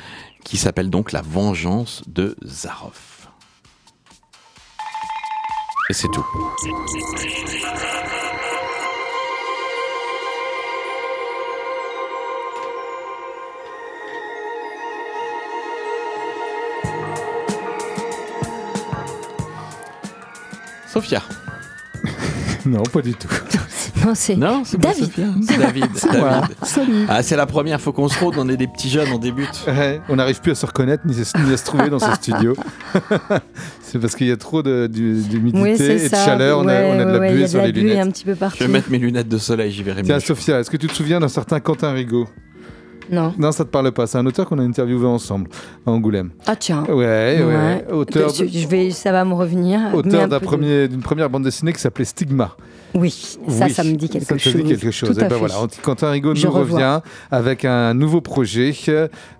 qui s'appelle donc La vengeance de Zaroff. Et c'est tout. Sophia. Non, pas du tout. Non, c'est Non, c'est pas David. Sophia. C'est David. moi. David. Salut. Ah, c'est la première, faut qu'on se rôde, on est des petits jeunes, on débute. Ouais, on n'arrive plus à se reconnaître ni, ni à se trouver dans ce studio. c'est parce qu'il y a trop d'humidité Oui, et de chaleur. on, a, on a de la ouais, il y buée a de sur la les buée lunettes. un petit peu partout. Je vais mettre mes lunettes de soleil, j'y verrai Tiens, mieux. Sophia, est-ce que tu te souviens d'un certain Quentin Rigaud? Non. Non, ça te parle pas. C'est un auteur qu'on a interviewé ensemble à Angoulême. Ah tiens. Ouais, ouais. Auteur, Je, je vais, ça va me revenir. auteur un d'un premier- d'une première bande dessinée qui s'appelait Stigma. Oui, ça, Oui, ça me dit quelque ça chose. dit quelque chose. Tout Et à ben voilà, Quentin Rigaud Je nous revois. revient avec un nouveau projet.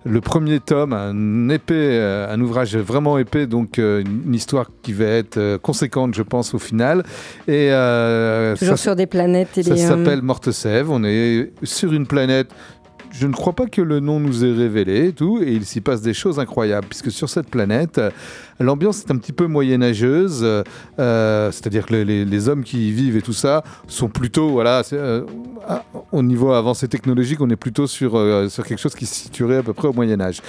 Le premier tome, un épais, euh, un ouvrage vraiment épais, donc euh, une histoire qui va être euh, conséquente, je pense, au final. Et euh, Toujours ça, sur des planètes et ça euh, s'appelle Morte Sève. On est sur une planète. Je ne crois pas que le nom nous est révélé et tout, et il s'y passe des choses incroyables, puisque sur cette planète, l'ambiance est un petit peu moyenâgeuse, euh, euh, c'est-à-dire que les, les- les hommes qui y vivent et tout ça sont plutôt, voilà, euh, au niveau avancé technologique, on est plutôt sur, euh, sur quelque chose qui se situerait à peu près au Moyen Âge.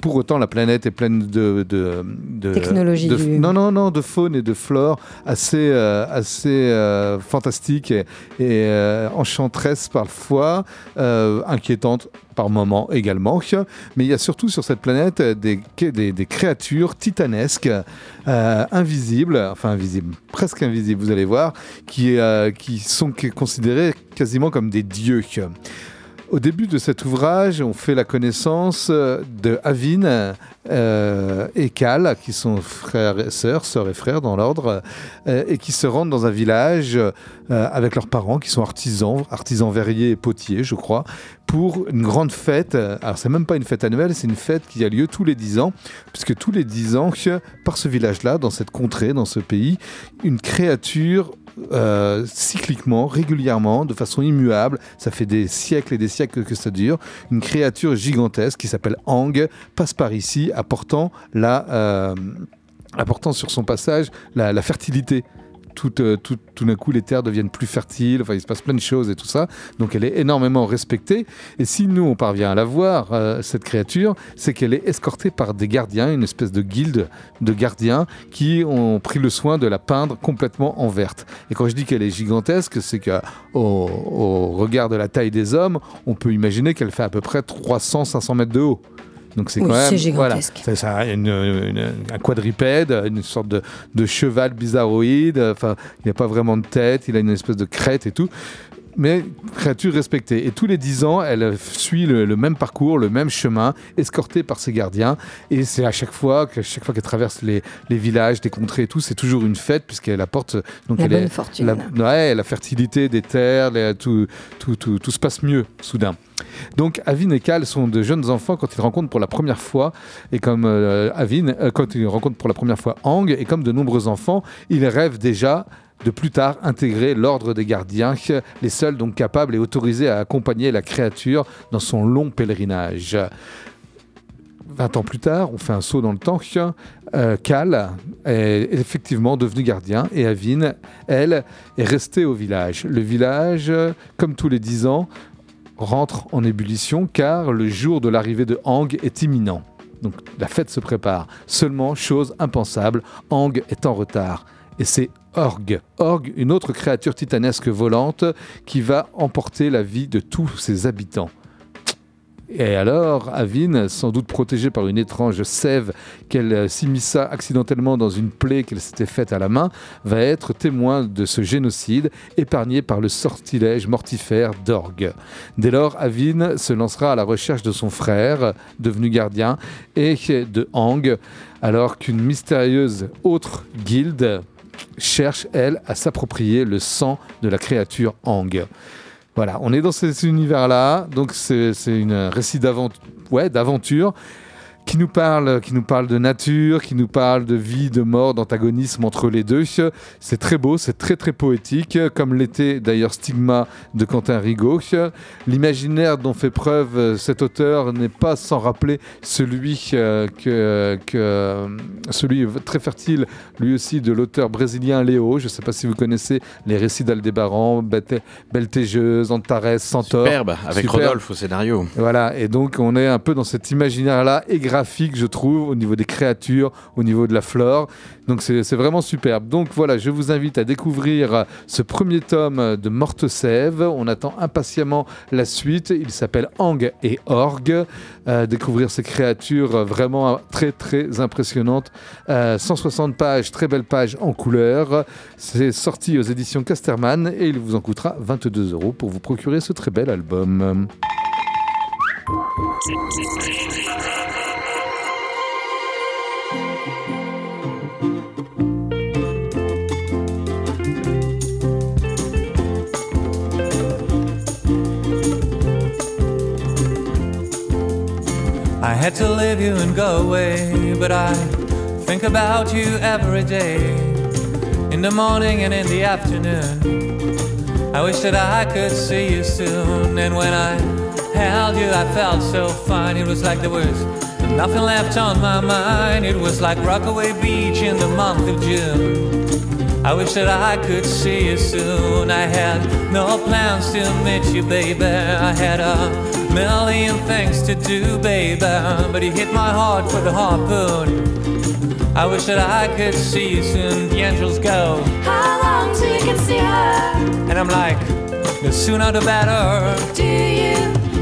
Pour autant, la planète est pleine de... de, de Technologie de- du- non, non, non, de faune et de flore assez, assez fantastique et, et enchanteresse parfois, inquiétante par moments également. Mais il y a surtout sur cette planète des créatures titanesques, euh, invisibles, enfin invisibles, presque invisibles, vous allez voir, qui, euh, qui sont considérées quasiment comme des dieux. Au début de cet ouvrage, on fait la connaissance euh, de Avin euh, et Cal, qui sont frères et sœurs, sœurs et frères dans l'ordre, euh, et qui se rendent dans un village avec leurs parents, qui sont artisans, artisans verriers et potiers, je crois, pour une grande fête. Alors, c'est même pas une fête annuelle, c'est une fête qui a lieu tous les 10 ans, puisque tous les 10 ans, par ce village-là, dans cette contrée, dans ce pays, une créature euh, cycliquement, régulièrement, de façon immuable. Ça fait des siècles et des siècles que ça dure. Une créature gigantesque qui s'appelle Ang passe par ici, euh, apportant sur son passage la fertilité tout, euh, tout, tout d'un coup les terres deviennent plus fertiles, enfin il se passe plein de choses et tout ça. Donc elle est énormément respectée. Et si nous on parvient à la voir, euh, cette créature, c'est qu'elle est escortée par des gardiens, une espèce de guilde de gardiens qui ont pris le soin de la peindre complètement en verte. Et quand je dis qu'elle est gigantesque, c'est qu'au au regard de la taille des hommes, on peut imaginer qu'elle fait à peu près 300-500 mètres de haut. Donc c'est Oui, quand même c'est gigantesque. Voilà, c'est ça, une- une- un quadripède, une sorte de, de cheval bizarroïde. Enfin, il n'y a pas vraiment de tête, il a une espèce de crête et tout. Mais créature respectée. Et tous les 10 ans, elle suit le, le même parcours, le même chemin, escortée par ses gardiens. Et c'est à chaque fois que chaque fois qu'elle traverse les, les villages, des contrées et tout, c'est toujours une fête puisqu'elle apporte donc La elle bonne est- fortune. la, ouais, la fertilité des terres, les- tout, tout, tout, tout se passe mieux soudain. Donc Avin et Cal sont de jeunes enfants quand ils rencontrent pour la première fois, et comme euh, Avin, euh, quand ils rencontrent pour la première fois Ang, et comme de nombreux enfants, ils rêvent déjà de plus tard intégrer l'ordre des gardiens, les seuls donc capables et autorisés à accompagner la créature dans son long pèlerinage. 20 ans plus tard, on fait un saut dans le temps. Euh, Cal est effectivement devenu gardien et Avin, elle, est restée au village. Le village, comme tous les 10 ans, rentre en ébullition car le jour de l'arrivée de Hang est imminent. Donc la fête se prépare. Seulement, chose impensable, Hang est en retard. Et c'est Org. Org, une autre créature titanesque volante qui va emporter la vie de tous ses habitants. Et alors, Avin, sans doute protégée par une étrange sève qu'elle s'immisça accidentellement dans une plaie qu'elle s'était faite à la main, va être témoin de ce génocide, épargné par le sortilège mortifère d'Org. Dès lors, Avin se lancera à la recherche de son frère, devenu gardien, et de Hang, alors qu'une mystérieuse autre guilde cherche, elle, à s'approprier le sang de la créature Hang. Voilà, on est dans cet univers-là, donc c'est c'est un récit d'aventure qui nous parle, qui nous parle de nature, qui nous parle de vie, de mort, d'antagonisme entre les deux. C'est très beau, c'est très très poétique, comme l'était d'ailleurs Stigma de Quentin Rigaud. L'imaginaire dont fait preuve euh, cet auteur n'est pas sans rappeler celui euh, que, que celui très fertile, lui aussi, de l'auteur brésilien Léo. Je ne sais pas si vous connaissez les récits d'Aldébaran, Beltégeuse, Antares, Centaure. Superbe, avec Superbe. Rodolphe au scénario. Voilà, et donc on est un peu dans cet imaginaire-là, je trouve, au niveau des créatures, au niveau de la flore. Donc c'est vraiment superbe. Donc voilà, je vous invite à découvrir euh, ce premier tome de Morte Sève. On attend impatiemment la suite. Il s'appelle Hang et Org. Euh, découvrir ces créatures euh, vraiment euh, très très impressionnantes. Euh, 160 pages, très belles pages en couleur. C'est sorti aux éditions Casterman et il vous en coûtera 22 euros pour vous procurer ce très bel album. I had to leave you and go away, but I think about you every day. In the morning and in the afternoon. I wish that I could see you soon. And when I held you, I felt so fine. It was like there was nothing left on my mind. It was like Rockaway Beach in the month of June. I wish that I could see you soon. I had no plans to meet you, baby. I had a million things to do, baby. But you hit my heart with a harpoon. I wish that I could see you soon. The angels go. How long till you can see her? And I'm like, the sooner the better. Do you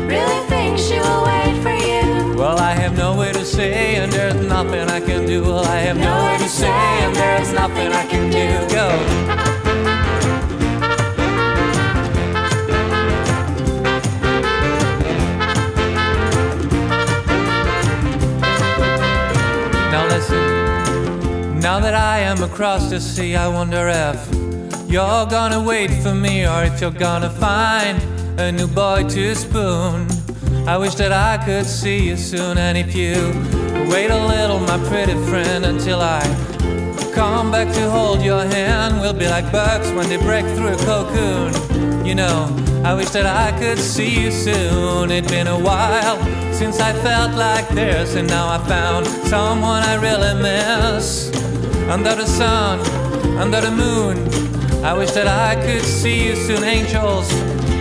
really think she will wait say, and there's nothing I can do. Well, I have nowhere to say, and there's nothing I can do. Go. Now listen, now that I am across the sea, I wonder if you're gonna wait for me or if you're gonna find a new boy to spoon. I wish that I could see you soon, and if you wait a little, my pretty friend, until I come back to hold your hand, we'll be like bugs when they break through a cocoon. You know, I wish that I could see you soon. It's been a while since I felt like this, and now I found someone I really miss. under the sun, under the moon. I wish that I could see you soon, angels.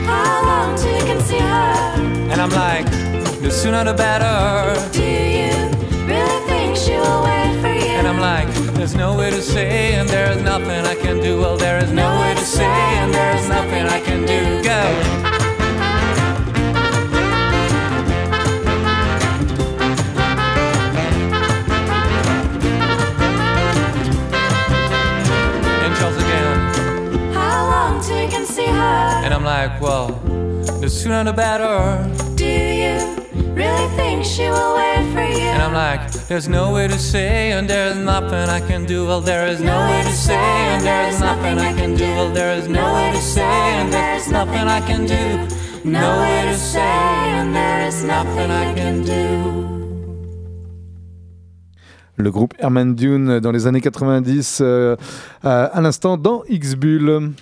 How long till you can see her? And I'm like, the sooner the better. Like, there's no way to say, and there is nothing I can do. Well, there is no way to say, and there is nothing I can do. Go. Angels again. How long till you can see her? And I'm like, well, the sooner the better. Do you really think she will wait for you? And I'm like, there's no way to say, and there's nothing I can do. Well, there is no way to say, and there's nothing I can do. Well, there is no way to say, and there's nothing I can do. No way to say, and there is nothing I can do. Le groupe Herman Dune dans les années 90, euh, euh, à l'instant dans X-Bull.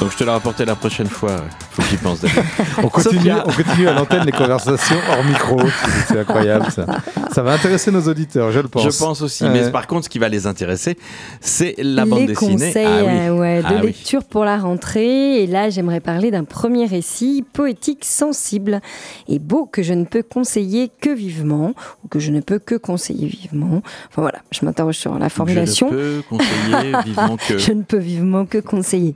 Donc je te la rapporter la prochaine fois. Faut que j'y pense. On continue, on continue à l'antenne les conversations hors micro. C'est- incroyable ça. Ça va intéresser nos auditeurs, je le pense. Je pense aussi. Mais par contre, ce qui va les intéresser, c'est la bande les dessinée. conseils Ah oui. euh, ouais, de Ah oui. lecture pour la rentrée. Et là, j'aimerais parler d'un premier récit poétique sensible et beau que je ne peux conseiller que vivement, ou que je ne peux que conseiller vivement. Enfin voilà, je m'interroge sur la formulation. Je ne peux conseiller vivement que. Je ne peux vivement que conseiller.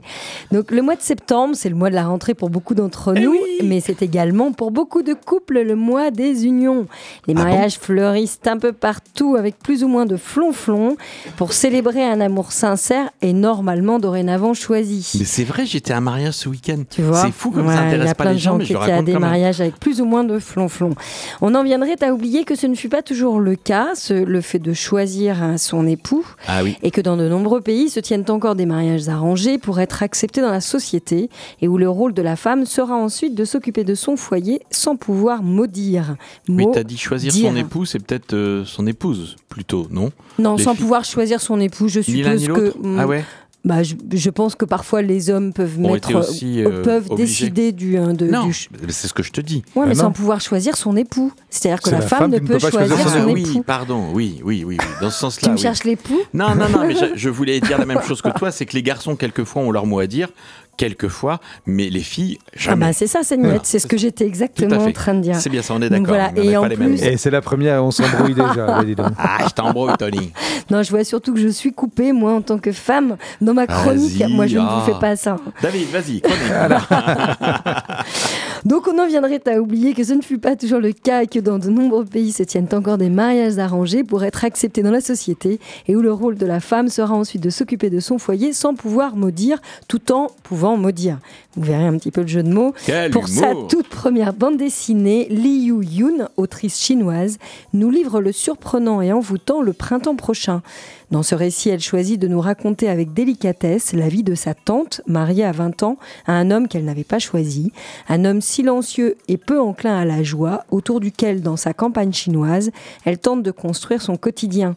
Donc le mois de septembre, c'est le mois de la rentrée pour beaucoup d'entre Eh nous, mais c'est également pour beaucoup de couples le mois des unions. Les Ah mariages fleurissent un peu partout avec plus ou moins de flonflon pour célébrer un amour sincère et normalement dorénavant choisi. Mais c'est vrai, j'étais à un mariage ce week-end. Tu vois C'est fou comme Ouais, ça Il y intéresse a pas plein les gens, gens mais qui je étaient à raconte des mariages avec plus ou moins de flonflon. On en viendrait à oublier que ce ne fut pas toujours le cas, ce- le fait de choisir hein, son époux, Ah oui. et que dans de nombreux pays se tiennent encore des mariages arrangés pour être acceptés dans la société, et où le rôle de la femme sera ensuite de s'occuper de son foyer sans pouvoir maudire. Mais Mot- t'as dit choisir dire. son époux, c'est peut-être euh, son épouse plutôt, non? Non, Les sans filles- pouvoir choisir son époux, je suppose ni que. mm, Ah ouais? Bah, je, je pense que parfois les hommes peuvent mettre, aussi, euh, euh, peuvent obligés. décider du, hein, de, Non, du c'est ce que je te dis. Ouais, mais non. sans pouvoir choisir son époux. C'est-à-dire que la, la femme, femme ne peut choisir choisir son son Ah oui, époux. pardon, oui, oui, oui, oui, dans ce sens-là. Tu me oui. cherches l'époux? Non, non, non, mais je, je voulais dire la même chose que toi, c'est que les garçons, quelquefois, ont leur mot à dire, quelquefois, mais les filles, Ah jamais. bah c'est ça, c'est Voilà. c'est ce que j'étais exactement en train de dire. C'est bien ça, on est d'accord. voilà, et plus-. Et c'est la première, on s'embrouille déjà. allez, dis donc. Ah, je t'embrouille, Tony. Non, je vois surtout que je suis coupée, moi, en tant que femme, dans ma chronique. Moi, je ne ah. vous fais pas ça. David, vas-y. Donc, on en viendrait à oublier que ce ne fut pas toujours le cas et que dans de nombreux pays se tiennent encore des mariages arrangés pour être acceptés dans la société et où le rôle de la femme sera ensuite de s'occuper de son foyer sans pouvoir maudire, tout en pouvant maudire. Vous verrez un petit peu le jeu de mots. Quel Pour sa toute première bande dessinée, Li Yu Yun, autrice chinoise, nous livre le surprenant et envoûtant Le printemps prochain. Dans ce récit, elle choisit de nous raconter avec délicatesse la vie de sa tante, mariée à 20 ans, à un homme qu'elle n'avait pas choisi, un homme silencieux et peu enclin à la joie, autour duquel, dans sa campagne chinoise, elle tente de construire son quotidien.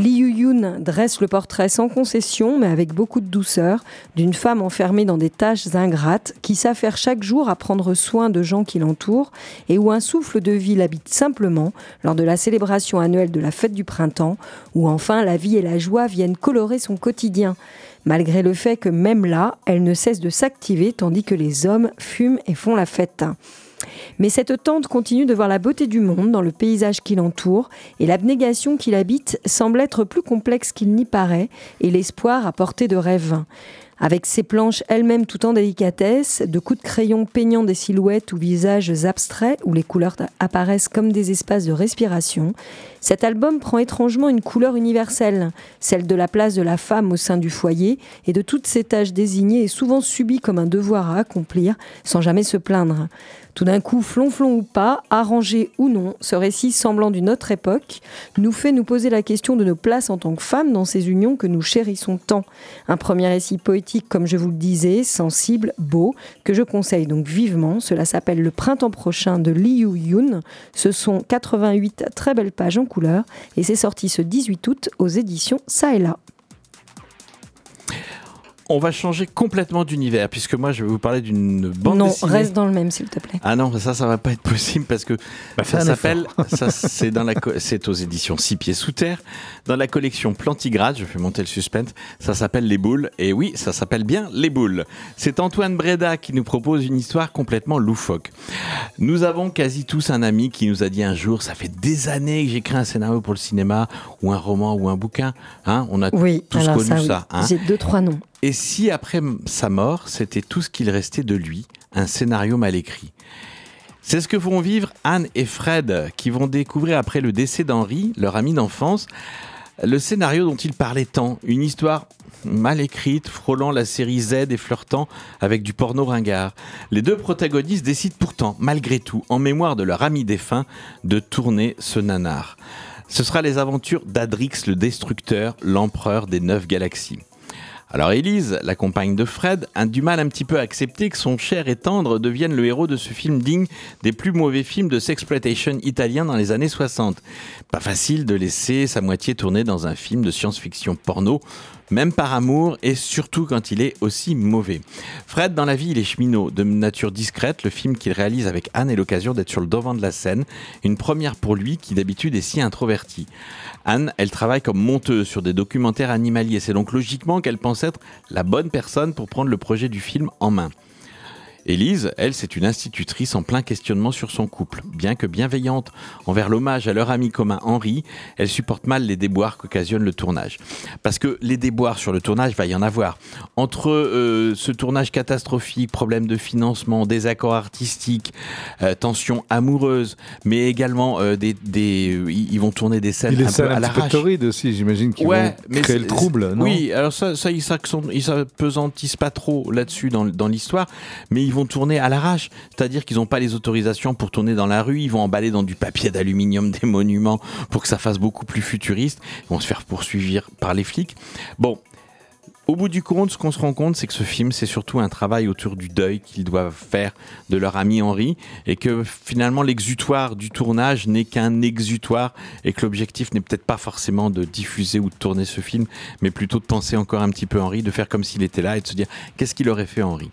Li Yuyun dresse le portrait sans concession, mais avec beaucoup de douceur, d'une femme enfermée dans des tâches ingrates, qui s'affaire chaque jour à prendre soin de gens qui l'entourent, et où un souffle de vie l'habite simplement lors de la célébration annuelle de la fête du printemps, où enfin la vie et la joie viennent colorer son quotidien, malgré le fait que même là, elle ne cesse de s'activer tandis que les hommes fument et font la fête. Mais cette tante continue de voir la beauté du monde dans le paysage qui l'entoure, et l'abnégation qui l'habite semble être plus complexe qu'il n'y paraît, et l'espoir à portée de rêve. Avec ses planches elles-mêmes tout en délicatesse, de coups de crayon peignant des silhouettes ou visages abstraits où les couleurs apparaissent comme des espaces de respiration, cet album prend étrangement une couleur universelle, celle de la place de la femme au sein du foyer et de toutes ces tâches désignées et souvent subies comme un devoir à accomplir sans jamais se plaindre. Tout d'un coup, flonflon ou pas, arrangé ou non, ce récit semblant d'une autre époque nous fait nous poser la question de nos places en tant que femmes dans ces unions que nous chérissons tant. Un premier récit poétique, comme je vous le disais, sensible, beau, que je conseille donc vivement. Cela s'appelle Le printemps prochain de Liu Yun. Ce sont 88 très belles pages en couleur et c'est sorti ce 18 août aux éditions Ça et là. On va changer complètement d'univers, puisque moi je vais vous parler d'une bande non, dessinée. non, reste dans le même, s'il te plaît. Ah non, ça, ça va pas être possible parce que Bah, ça s'appelle, ça, c'est dans la, co- c'est aux éditions Six Pieds Sous Terre, dans la collection Plantigrade. Je fais monter le suspense. Ça s'appelle Les Boules. Et oui, ça s'appelle bien Les Boules. C'est Antoine Breda qui nous propose une histoire complètement loufoque. Nous avons quasi tous un ami qui nous a dit un jour, ça fait des années que j'écris un scénario pour le cinéma, ou un roman, ou un bouquin. Hein, on a Oui, tous connu ça, ça. oui. hein. J'ai deux, trois noms. Et si après sa mort, c'était tout ce qu'il restait de lui, un scénario mal écrit? C'est ce que vont vivre Anne et Fred, qui vont découvrir après le décès d'Henri, leur ami d'enfance, le scénario dont ils parlaient tant, une histoire mal écrite, frôlant la série Z et flirtant avec du porno ringard. Les deux protagonistes décident pourtant, malgré tout, en mémoire de leur ami défunt, de tourner ce nanar. Ce sera les aventures d'Adrix le Destructeur, l'empereur des neuf galaxies. Alors Élise, la compagne de Fred, a du mal un petit peu à accepter que son cher et tendre devienne le héros de ce film digne des plus mauvais films de sexploitation italien dans les années 60. Pas facile de laisser sa moitié tourner dans un film de science-fiction porno, même par amour et surtout quand il est aussi mauvais. Fred, dans la vie, il est cheminot, de nature discrète. Le film qu'il réalise avec Anne est l'occasion d'être sur le devant de la scène, une première pour lui qui d'habitude est si introverti. Anne, elle travaille comme monteuse sur des documentaires animaliers. C'est donc logiquement qu'elle pense être la bonne personne pour prendre le projet du film en main. Élise, elle, c'est une institutrice en plein questionnement sur son couple. Bien que bienveillante envers l'hommage à leur ami commun Henri, elle supporte mal les déboires qu'occasionne le tournage. Parce que les déboires sur le tournage, va y en avoir. Entre euh, ce tournage catastrophique, problème de financement, désaccords artistiques, euh, tensions amoureuses, mais également euh, des, des- ils vont tourner des scènes Il est un peu à un petit peu l'arrache. torride aussi, j'imagine, qui Ouais, vont mais créer le trouble, non? Oui, alors ça, ça ils s'apesantissent pas trop là-dessus dans, dans l'histoire, mais ils vont tourner à l'arrache. C'est-à-dire qu'ils n'ont pas les autorisations pour tourner dans la rue, ils vont emballer dans du papier d'aluminium des monuments pour que ça fasse beaucoup plus futuriste. Ils vont se faire poursuivre par les flics. Bon. Au bout du compte, ce qu'on se rend compte, c'est que ce film, c'est surtout un travail autour du deuil qu'ils doivent faire de leur ami Henri, et que finalement l'exutoire du tournage n'est qu'un exutoire, et que l'objectif n'est peut-être pas forcément de diffuser ou de tourner ce film, mais plutôt de penser encore un petit peu Henri, de faire comme s'il était là et de se dire qu'est-ce qu'il aurait fait Henri?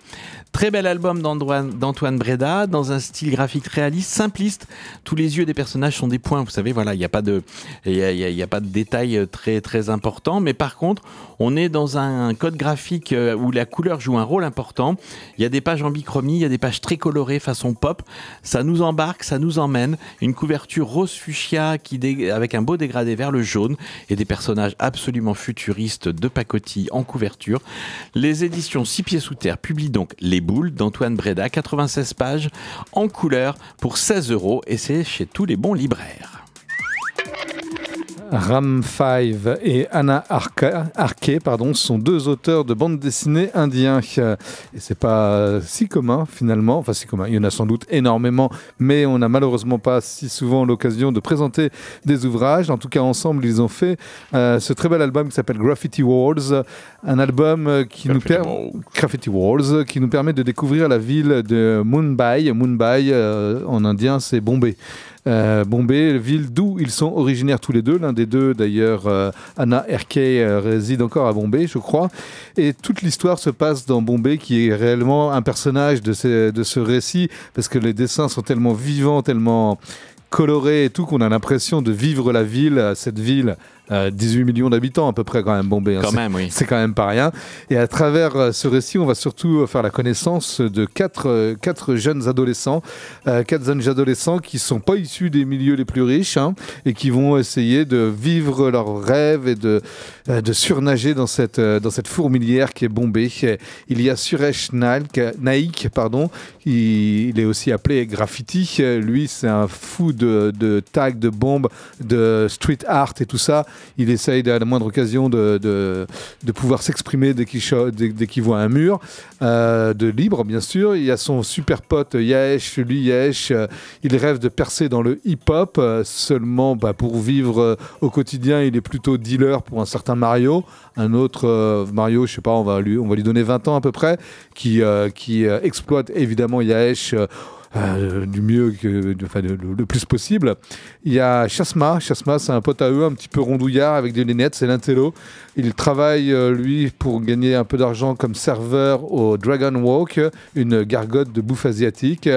Très bel album d'Antoine Breda, dans un style graphique réaliste, simpliste. Tous les yeux des personnages sont des points, vous savez, voilà, il n'y a pas de, y a, pas de détails très très importants, mais par contre, on est dans un code graphique euh, où la couleur joue un rôle important. Il y a des pages en bichromie, il y a des pages très colorées façon pop. Ça nous embarque, ça nous emmène. Une couverture rose fuchsia avec un beau dégradé vers le jaune et des personnages absolument futuristes de pacotille en couverture. Les éditions Six Pieds Sous Terre publient donc Les Boules d'Antoine Breda, 96 pages en couleur pour 16 euros et c'est chez tous les bons libraires. Ram 5 et Anna Arquet pardon, sont deux auteurs de bandes dessinées indiens. Et c'est pas si commun finalement. Enfin, si commun. Il y en a sans doute énormément, mais on n'a malheureusement pas si souvent l'occasion de présenter des ouvrages. En tout cas, ensemble, ils ont fait euh, ce très bel album qui s'appelle Graffiti Wars. Un album euh, qui nous permet. Graffiti Wars, qui nous permet de découvrir la ville de Mumbai. Mumbai, euh, en indien, c'est Bombay. Euh, Bombay, ville d'où ils sont originaires tous les deux. L'un des deux, d'ailleurs, euh, Anna Erkey, euh, réside encore à Bombay, je crois. Et toute l'histoire se passe dans Bombay, qui est réellement un personnage de, ce récit, parce que les dessins sont tellement vivants, tellement colorés et tout, qu'on a l'impression de vivre la ville, cette ville. Euh, 18 millions d'habitants à peu près quand même Bombay. hein. Quand C'est- même, oui. C'est quand même pas rien. Et à travers euh, ce récit, on va surtout faire la connaissance de quatre, euh, quatre jeunes adolescents, euh, quatre jeunes adolescents qui sont pas issus des milieux les plus riches hein, et qui vont essayer de vivre leurs rêves et de, de surnager dans cette, euh, dans cette fourmilière qui est Bombay. Il y a Suresh Naik, pardon, il, est aussi appelé Graffiti. Euh, Lui, c'est un fou de, de tags, de bombes, de street art et tout ça. Il essaye à la moindre occasion de, de, pouvoir s'exprimer dès qu'il qu'il voit un mur, euh, de libre bien sûr. Il y a son super pote Yaesh, lui Yaesh, euh, il rêve de percer dans le hip-hop, euh, seulement bah, pour vivre euh, au quotidien, il est plutôt dealer pour un certain Mario. Un autre euh, Mario, je sais pas, on va lui, donner 20 ans à peu près, qui, euh, euh, exploite évidemment Yaesh. du mieux enfin, le, plus possible. Il y a Chasma. Chasma, c'est un pote à eux, un petit peu rondouillard avec des lunettes, c'est l'intello. Il travaille, lui, pour gagner un peu d'argent comme serveur au Dragon Walk, une gargote de bouffe asiatique.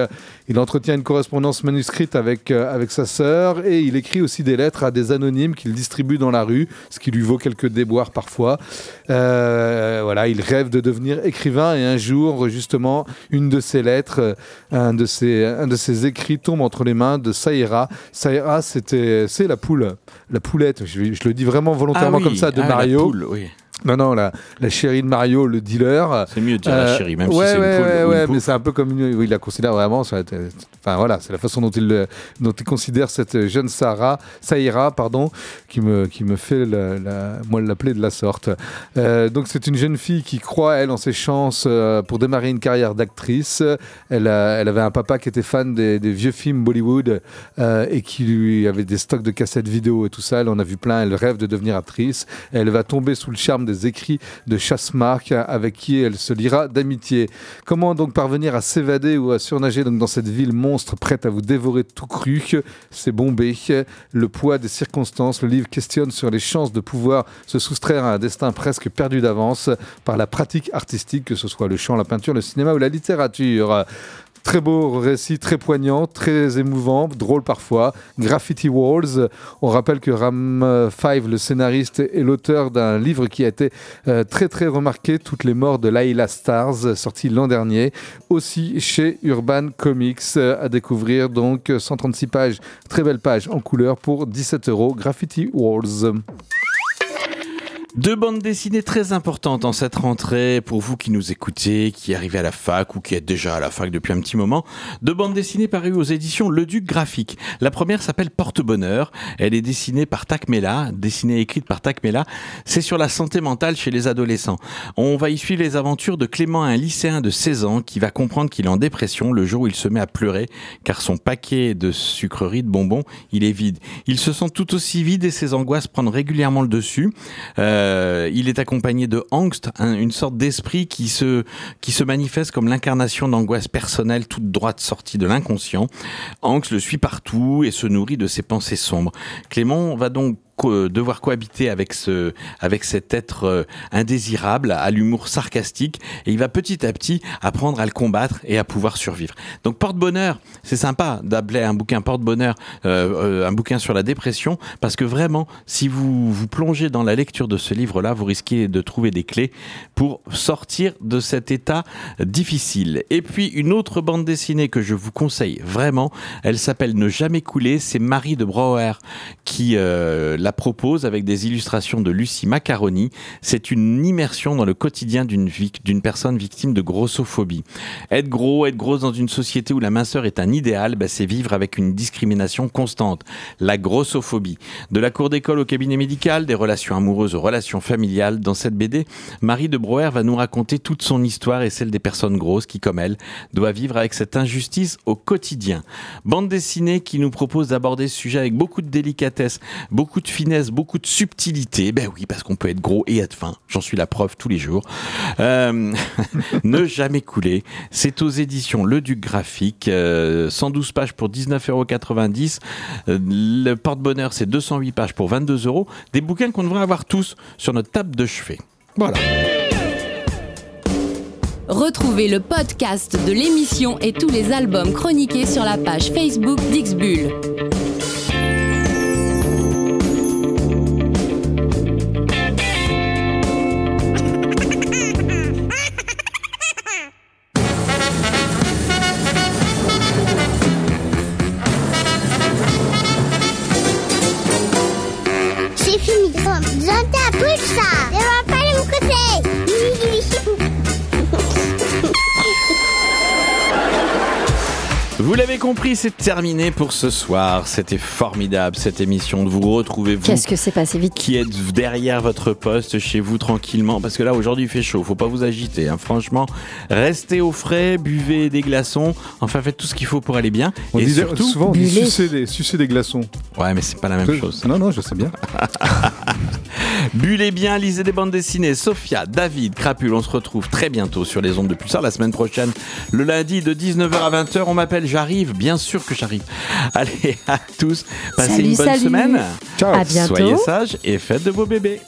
Il entretient une correspondance manuscrite avec, avec sa sœur et il écrit aussi des lettres à des anonymes qu'il distribue dans la rue, ce qui lui vaut quelques déboires parfois. Euh, voilà, il rêve de devenir écrivain et un jour, justement, une de ses lettres, euh, un de ses, un de ses écrits tombe entre les mains de Saïra. Saïra, c'était, c'est la poule, la poulette. Je, je le dis vraiment volontairement Ah oui, comme ça de ah, la Mario. poule, oui. Non, non, la, la chérie de Mario, le dealer. C'est mieux de dire la chérie, même si ouais, c'est une ouais, poule Ouais, ou une ouais, pouffe. mais c'est un peu comme une. Oui, il la considère vraiment. Enfin, voilà, c'est la façon dont il, dont il considère cette jeune Sarah, Saïra, pardon, qui me, qui me fait, la, la- moi, l'appeler de la sorte. Euh, donc, c'est une jeune fille qui croit, elle, en ses chances euh, pour démarrer une carrière d'actrice. Elle, elle avait un papa qui était fan des, des vieux films Bollywood euh, et qui lui avait des stocks de cassettes vidéo et tout ça. Elle en a vu plein. Elle rêve de devenir actrice. Elle va tomber sous le charme des écrits de Chassemark avec qui elle se liera d'amitié. Comment donc parvenir à s'évader ou à surnager dans cette ville monstre prête à vous dévorer tout cru? C'est Bombay. Le poids des circonstances. Le livre questionne sur les chances de pouvoir se soustraire à un destin presque perdu d'avance par la pratique artistique, que ce soit le chant, la peinture, le cinéma ou la littérature. Très beau récit, très poignant, très émouvant, drôle parfois. Graffiti Walls. On rappelle que Ram euh, Five, le scénariste, est l'auteur d'un livre qui a été euh, très très remarqué, Toutes les morts de Laila Stars, sorti l'an dernier, aussi chez Urban Comics. euh, À découvrir donc 136 pages, très belle page en couleur pour 17 euros. Graffiti Walls. Deux bandes dessinées très importantes en cette rentrée pour vous qui nous écoutez, qui arrivez à la fac ou qui êtes déjà à la fac depuis un petit moment. Deux bandes dessinées parues aux éditions Le Duc Graphique. La première s'appelle Porte-Bonheur. Elle est dessinée par Takmela, dessinée et écrite par Takmela. C'est sur la santé mentale chez les adolescents. On va y suivre les aventures de Clément, un lycéen de 16 ans qui va comprendre qu'il est en dépression le jour où il se met à pleurer car son paquet de sucreries, de bonbons, il est vide. Il se sent tout aussi vide et ses angoisses prennent régulièrement le dessus. Euh, il est accompagné de angst, un- une sorte d'esprit qui se, qui se manifeste comme l'incarnation d'angoisse personnelle toute droite sortie de l'inconscient. Angst le suit partout et se nourrit de ses pensées sombres. Clément va donc co- devoir cohabiter avec ce avec cet être euh, indésirable à l'humour sarcastique et il va petit à petit apprendre à le combattre et à pouvoir survivre. Donc porte-bonheur, c'est sympa d'appeler un bouquin porte-bonheur euh, euh, un bouquin sur la dépression parce que vraiment si vous vous plongez dans la lecture de ce livre-là, vous risquez de trouver des clés pour sortir de cet état difficile. Et puis une autre bande dessinée que je vous conseille vraiment, elle s'appelle Ne jamais couler, c'est Marie de Brouwer qui euh, la propose avec des illustrations de Lucie Macaroni. C'est une immersion dans le quotidien d'une personne victime de grossophobie. Être gros, être grosse dans une société où la minceur est un idéal, bah, c'est vivre avec une discrimination constante. La grossophobie. De la cour d'école au cabinet médical, des relations amoureuses aux relations familiales, dans cette BD, Marie de Brouwer va nous raconter toute son histoire et celle des personnes grosses qui, comme elle, doivent vivre avec cette injustice au quotidien. Bande dessinée qui nous propose d'aborder ce sujet avec beaucoup de délicatesse, beaucoup de beaucoup de subtilité. Ben oui, parce qu'on peut être gros et être fin. J'en suis la preuve tous les jours. Euh, ne jamais couler. C'est aux éditions Le Duc Graphique. euh, 112 pages pour 19,90 euros. Le porte-bonheur, c'est 208 pages pour 22 euros. Des bouquins qu'on devrait avoir tous sur notre table de chevet. Voilà. Retrouvez le podcast de l'émission et tous les albums chroniqués sur la page Facebook d'Ixbull. Compris, c'est terminé pour ce soir. C'était formidable cette émission de vous retrouver vous. Qu'est-ce que c'est passé vite qui êtes derrière votre poste chez vous tranquillement parce que là aujourd'hui il fait chaud, faut pas vous agiter hein. franchement, restez au frais, buvez des glaçons, enfin faites tout ce qu'il faut pour aller bien On et dit surtout souvent on dit sucer des, sucer des glaçons. Ouais, mais c'est pas la même chose. Non, non, je sais bien. Bullez bien, lisez des bandes dessinées. Sophia, David, Crapule, on se retrouve très bientôt sur les ondes de Pulsar la semaine prochaine, le lundi de 19h à 20h. On m'appelle, j'arrive, bien sûr que j'arrive. Allez, à tous, passez Salut, une bonne salut. semaine. Ciao. À bientôt. Soyez sages et faites de beaux bébés.